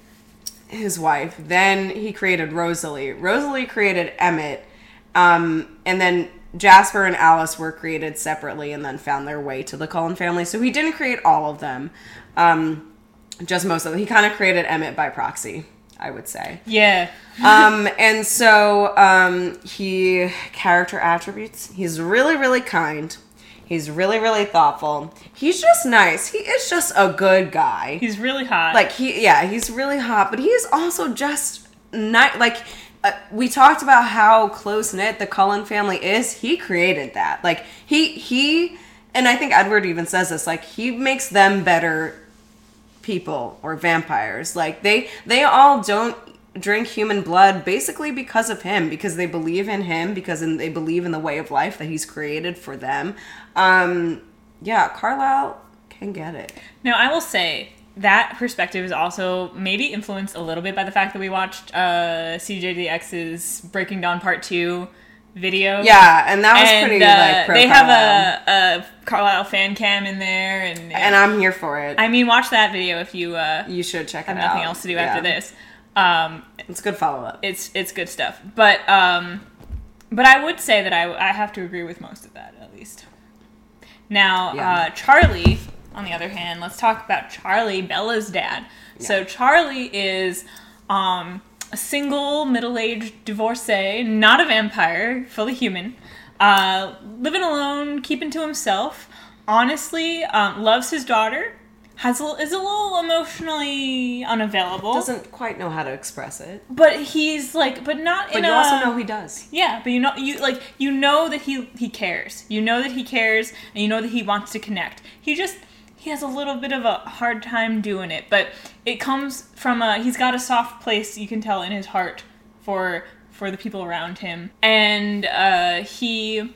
his wife. Then he created Rosalie. Rosalie created Emmett, um, and then Jasper and Alice were created separately, and then found their way to the Cullen family. So he didn't create all of them, um, just most of them. He kind of created Emmett by proxy, I would say yeah. um, and so um, he character attributes. He's really, really kind. He's really, really thoughtful. He's just nice. He is just a good guy. He's really hot. like he, yeah, he's really hot, but he is also just nice. Like uh, we talked about how close knit the Cullen family is. He created that. Like he he, and I think Edward even says this. Like he makes them better people or vampires. Like they they all don't drink human blood basically because of him because they believe in him because in, they believe in the way of life that he's created for them. Um yeah carlisle can get it. Now, I will say that perspective is also maybe influenced a little bit by the fact that we watched uh, CJ the X's Breaking Dawn Part 2 video. yeah and that was And pretty uh, like they have a, a Carlisle fan cam in there. And, and i'm here for it I mean, watch that video if you uh, you should check have it out nothing else to do Yeah. after this. Um, it's good follow-up it's it's good stuff. But um, but I would say that I, I have to agree with most of that at least. Now, Yeah. uh, Charlie, on the other hand, let's talk about Charlie, Bella's dad. So Charlie is um, a single middle-aged divorcee, not a vampire, fully human, uh, living alone, keeping to himself. Honestly, um, loves his daughter. Has a, is a little emotionally unavailable, Doesn't quite know how to express it. but he's like, but not in But in you a. also know he does. Yeah, but you know you like you know that he he cares. You know that he cares and you know that he wants to connect. He just he has a little bit of a hard time doing it, but it comes from a he's got a soft place you can tell in his heart for for the people around him. And uh he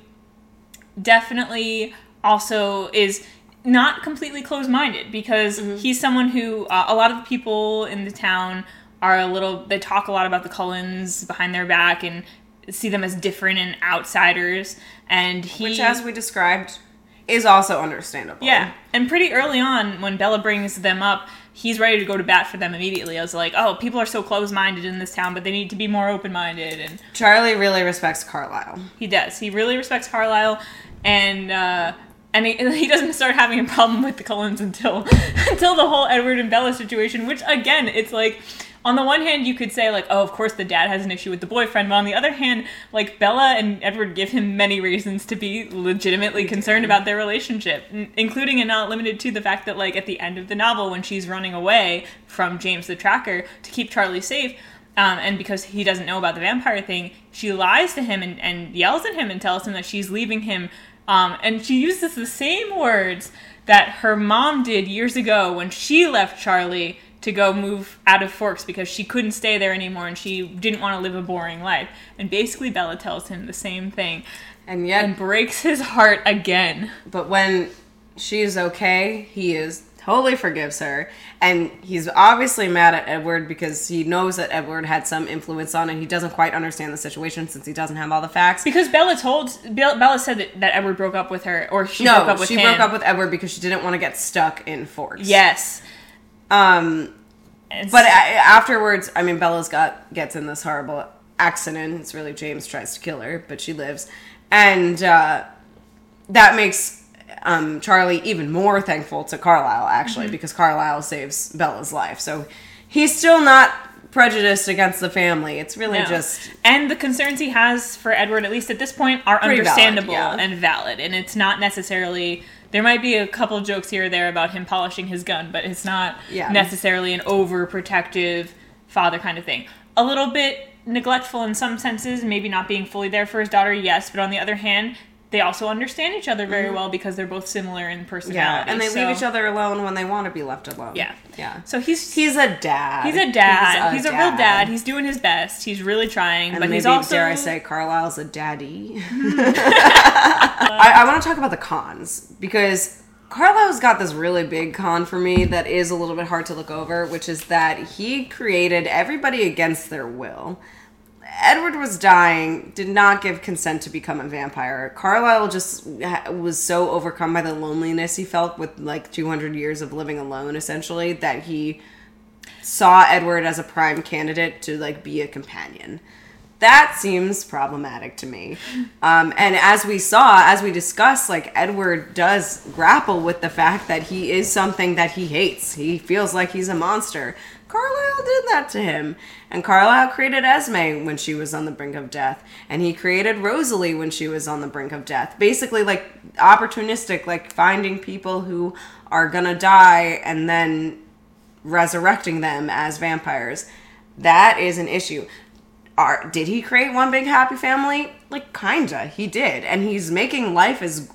definitely also is not completely closed-minded because he's someone who uh, a lot of the people in the town are a little they talk a lot about the Cullens behind their back and see them as different and outsiders and he Which, as we described, is also understandable. yeah and pretty early on when Bella brings them up he's ready to go to bat for them immediately I was like oh people are so closed-minded in this town but they need to be more open-minded and Charlie really respects Carlisle. he does. He really respects Carlisle, and uh, and he, [LAUGHS] he doesn't start having a problem with the Cullens until [LAUGHS] until the whole Edward and Bella situation. Which again, it's like. On the one hand, you could say like, "Oh, of course the dad has an issue with the boyfriend," but on the other hand, like Bella and Edward give him many reasons to be legitimately concerned about their relationship, n- including and not limited to the fact that like at the end of the novel, when she's running away from James the Tracker to keep Charlie safe, um, and because he doesn't know about the vampire thing, she lies to him and, and yells at him and tells him that she's leaving him. Um, and she uses the same words that her mom did years ago when she left Charlie to go move out of Forks because she couldn't stay there anymore and she didn't want to live a boring life. And basically, Bella tells him the same thing And yet, and breaks his heart again. but when she's okay, he is totally forgives her. And he's obviously mad at Edward because he knows that Edward had some influence on it. He doesn't quite understand the situation since he doesn't have all the facts. Because Bella told Bella said that, that Edward broke up with her, or she no, broke up with she him. broke up with Edward because she didn't want to get stuck in Forks. Yes, Um, And But I, afterwards, I mean, Bella's got gets in this horrible accident. It's really James tries to kill her, but she lives, and uh, that makes um, Charlie even more thankful to Carlisle actually Mm-hmm. because Carlisle saves Bella's life. So he's still not prejudiced against the family. It's really No. just and the concerns he has for Edward, at least at this point, are Pretty valid, understandable yeah. and valid. And it's not necessarily. There might be a couple jokes here or there about him polishing his gun, but it's not Yeah. necessarily an overprotective father kind of thing. A little bit neglectful in some senses, maybe not being fully there for his daughter, yes. But on the other hand, they also understand each other very well because they're both similar in personality. Mm-hmm. yeah, and they so- leave each other alone when they want to be left alone. Yeah. yeah. So he's He's a dad. He's a dad. He's a, real dad. He's doing his best. He's really trying, And but maybe, he's also dare I say, Carlisle's a daddy. [LAUGHS] I, I want to talk about the cons because Carlisle's got this really big con for me that is a little bit hard to look over, which is that he created everybody against their will. Edward was dying, did not give consent to become a vampire. Carlisle just was so overcome by the loneliness he felt with like 200 years of living alone, essentially, that he saw Edward as a prime candidate to like be a companion. That seems problematic to me. Um, and as we saw, as we discussed, like Edward does grapple with the fact that he is something that he hates. He feels like he's a monster. Carlisle did that to him. And Carlisle created Esme when she was on the brink of death. And he created Rosalie when she was on the brink of death. Basically, like opportunistic, like finding people who are gonna die and then resurrecting them as vampires. That is an issue. Are, did he create one big happy family? Like, kinda. He did. And he's making life as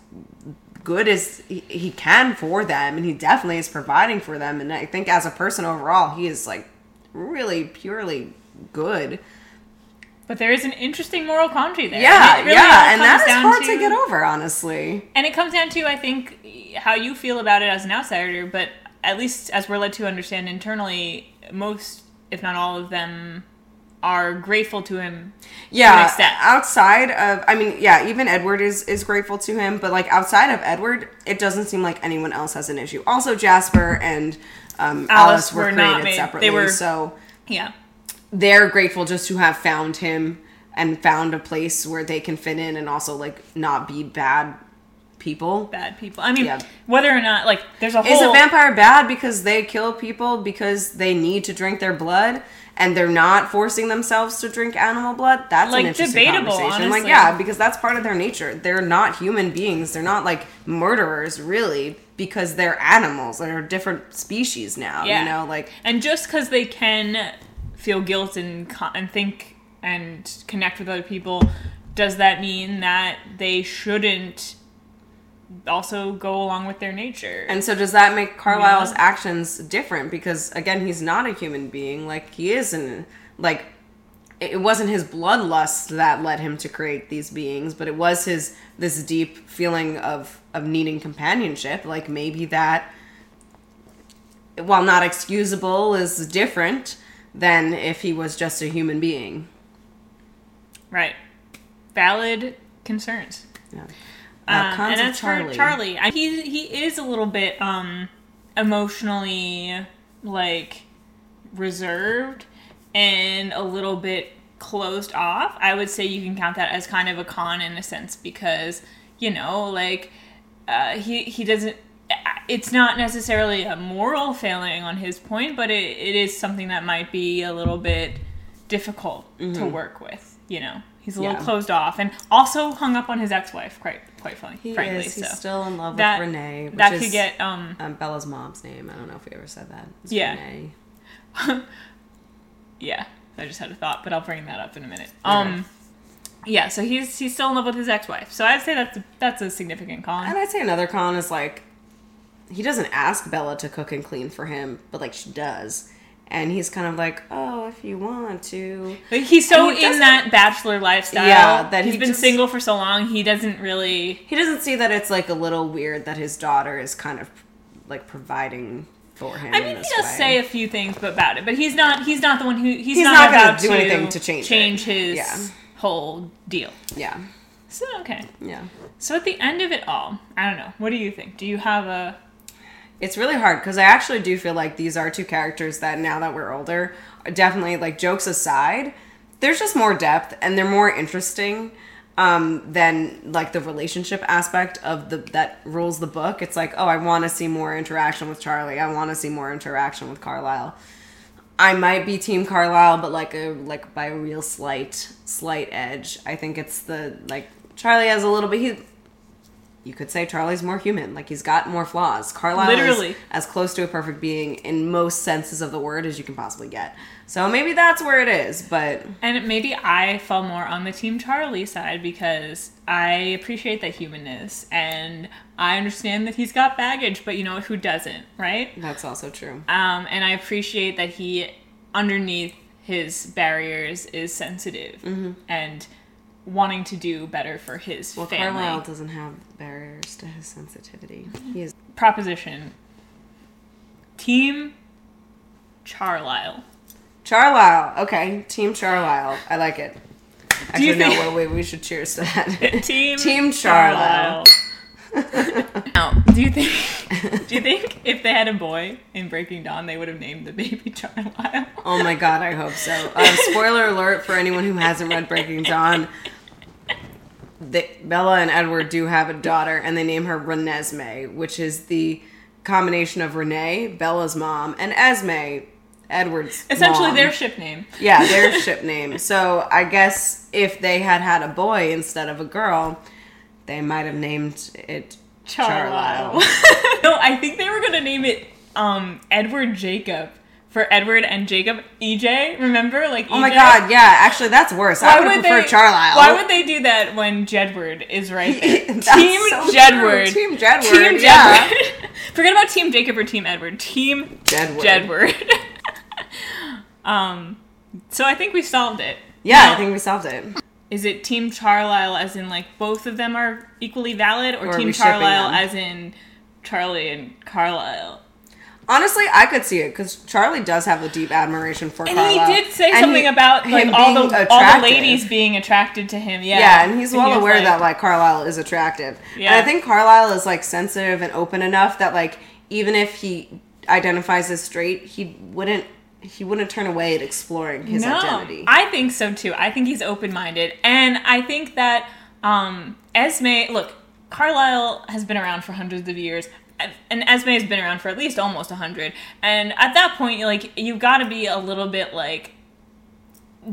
good as he, he can for them. And he definitely is providing for them. And I think as a person overall, he is, like, really purely good. But there is an interesting moral quandary there. Yeah, And really yeah. And that is hard to get over, honestly. And it comes down to, I think, how you feel about it as an outsider. But at least as we're led to understand internally, most, if not all of them, are grateful to him. yeah extent. outside of i mean yeah even edward is is grateful to him but like outside of edward it doesn't seem like anyone else has an issue also jasper and um, alice, Alice were, were not created made- separately they were- so Yeah. they're grateful just to have found him and found a place where they can fit in and also like not be bad people. bad people. I mean, Yeah. whether or not like there's a whole Is a vampire bad because they kill people because they need to drink their blood and they're not forcing themselves to drink animal blood? That's Like, an interesting debatable, conversation. Like, yeah, because that's part of their nature. They're not human beings. They're not like murderers, really, because they're animals. They're a different species now. Yeah. You know, like And just because they can feel guilt and and think and connect with other people, does that mean that they shouldn't also go along with their nature? And so does that make Carlisle's Yeah. actions different? Because again, he's not a human being. Like he isn't like it wasn't his bloodlust that led him to create these beings, but it was his this deep feeling of of needing companionship. Like maybe that while not excusable is different than if he was just a human being. right. Valid concerns. Yeah. Um, and as for Charlie, I, he he is a little bit um emotionally like reserved and a little bit closed off. I would say you can count that as kind of a con in a sense because you know like uh, he he doesn't. It's not necessarily a moral failing on his point, but it, it is something that might be a little bit difficult to work with. You know, he's a little Mm-hmm. Yeah. closed off, and also hung up on his ex-wife. Quite quite funny, He frankly. is. He's so still in love that with Renee. Which that is, could get um um, Bella's mom's name. I don't know if we ever said that. It's Yeah. Renee. [LAUGHS] yeah. I just had a thought, but I'll bring that up in a minute. Um, yeah. So he's he's still in love with his ex-wife. So I'd say that's a, that's a significant con. And I'd say another con is like he doesn't ask Bella to cook and clean for him, but like she does. And he's kind of like, oh, if you want to. But he's so he in that bachelor lifestyle. Yeah, that he's he been just- single for so long. He doesn't really. He doesn't see that it's like a little weird that his daughter is kind of like providing for him. I mean, he does way. say a few things about it, but he's not. He's not the one who. He's, He's not, not gonna do anything to change it. his Yeah. whole deal. Yeah, So okay. yeah. So at the end of it all, I don't know. What do you think? Do you have a? It's really hard because I actually do feel like these are two characters that now that we're older, definitely like jokes aside, there's just more depth and they're more interesting um, than like the relationship aspect of the that rules the book. It's like, oh, I want to see more interaction with Charlie. I want to see more interaction with Carlisle. I might be Team Carlisle, but like a like by a real slight slight edge. I think it's the like Charlie has a little bit. He you could say Charlie's more human. Like he's got more flaws. Carlisle Literally. is as close to a perfect being in most senses of the word as you can possibly get. So maybe that's where it is. But And maybe I fall more on the Team Charlie side because I appreciate that humanness and I understand that he's got baggage, but you know who doesn't, right? that's also true. Um, and I appreciate that he, underneath his barriers, is sensitive and wanting to do better for his. Well, family. Carlisle doesn't have barriers to his sensitivity. He is Proposition. Team Charlisle. Charlisle. Okay, Team Charlisle. I like it. Actually, you no. think- Wait, wait, we should cheers to that. [LAUGHS] Team Team Charlisle. [LAUGHS] now, do you think? Do you think if they had a boy in Breaking Dawn, they would have named the baby [LAUGHS] Charlisle? Oh my god, I hope so. Uh, spoiler alert for anyone who hasn't read Breaking Dawn. The, Bella and Edward do have a daughter, and they name her Renesmee, which is the combination of Renee, Bella's mom, and Esme, Edward's Essentially, mom. their ship name. yeah, their ship name. So I guess if they had had a boy instead of a girl, they might have named it Charlisle. [LAUGHS] No, I think they were gonna name it um, Edward Jacob for Edward and Jacob. EJ, remember? Like, Oh my god, yeah, actually that's worse. I would prefer Charlisle. Why would they do that when Jedward is right there? [LAUGHS] Team so. Jedward. Team Jedward, Team yeah. Jedward. [LAUGHS] Forget about Team Jacob or Team Edward. Team Jedward. Jedward. um, so I think we solved it. Yeah, Now, I think we solved it. Is it Team Charlisle as in like both of them are equally valid, or, Or Team Charlisle as in Charlie and Carlisle? Honestly, I could see it because Charlie does have a deep admiration for And Carlisle. he did say And something he- about like all the all the ladies being attracted to him. Yeah, Yeah, and he's well he aware like- that like Carlisle is attractive. And Yeah. I think Carlisle is like sensitive and open enough that like even if he identifies as straight, he wouldn't he wouldn't turn away at exploring his no, identity. I think so too. I think he's open minded, and I think that um, Esme. Look, Carlisle has been around for hundreds of years. And Esme has been around for at least almost a hundred. And at that point, like you've got to be a little bit like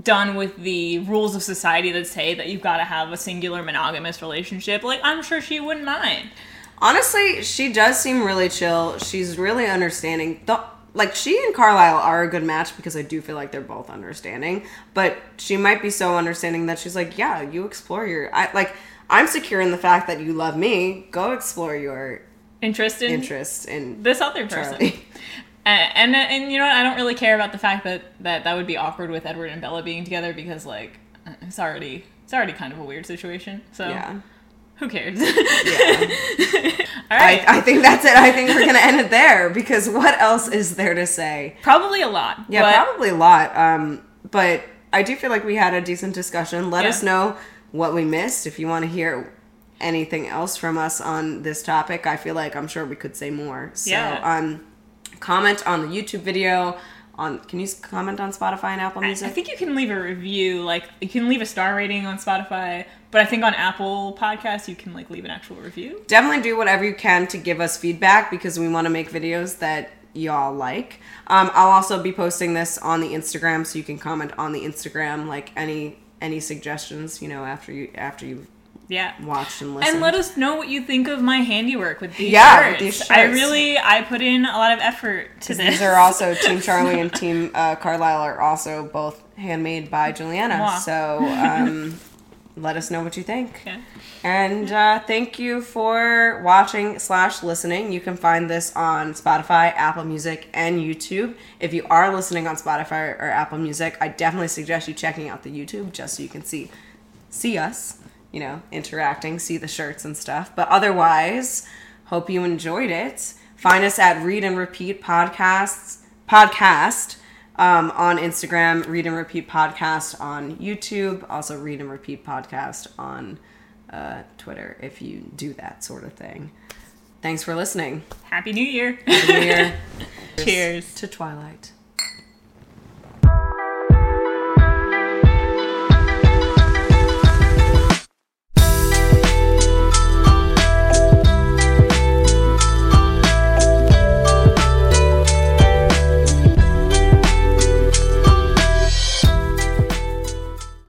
done with the rules of society that say that you've got to have a singular monogamous relationship. Like I'm sure she wouldn't mind. Honestly, she does seem really chill. She's really understanding. The, like she and Carlisle are a good match because I do feel like they're both understanding. But she might be so understanding that she's like, yeah, you explore your. I like. I'm secure in the fact that you love me. Go explore your Interest in interest in this other person. Charlie. [LAUGHS] And, and and you know what? I don't really care about the fact that that that would be awkward with Edward and Bella being together because like uh, it's already it's already kind of a weird situation. So Yeah. Who cares? Yeah. [LAUGHS] All right. I, I think that's it. I think we're gonna end it there because what else is there to say? probably a lot. Yeah, but probably a lot. Um, but I do feel like we had a decent discussion. Let Yeah. us know what we missed. If you want to hear anything else from us on this topic, I feel like I'm sure we could say more. So, Yeah. um, comment on the YouTube video. On can you comment on Spotify and Apple I, I think you can leave a review. Like you can leave a star rating on Spotify, but I think on Apple Podcasts you can like leave an actual review. definitely do whatever you can to give us feedback because we want to make videos that y'all like. Um, I'll also be posting this on the Instagram, so you can comment on the Instagram, like any any suggestions. You know, after you after you've Yeah. watched and listened. And let us know what you think of my handiwork with these Yeah, shirts. with these I really I put in a lot of effort to this. These are also [LAUGHS] Team Charlie and Team uh, Carlisle are also both handmade by Juliana. Mwah. So um, let us know what you think. Yeah. And uh, thank you for watching slash listening. You can find this on Spotify, Apple Music, and YouTube. If you are listening on Spotify or Apple Music, I definitely suggest you checking out the YouTube just so you can see see us, you know, interacting, see the shirts and stuff. But otherwise, hope you enjoyed it. Find us at Read and Repeat Podcasts podcast um, on Instagram, Read and Repeat Podcast on YouTube, also Read and Repeat Podcast on uh, Twitter if you do that sort of thing. Thanks for listening. Happy New Year. Happy New Year. [LAUGHS] Cheers. to Twilight.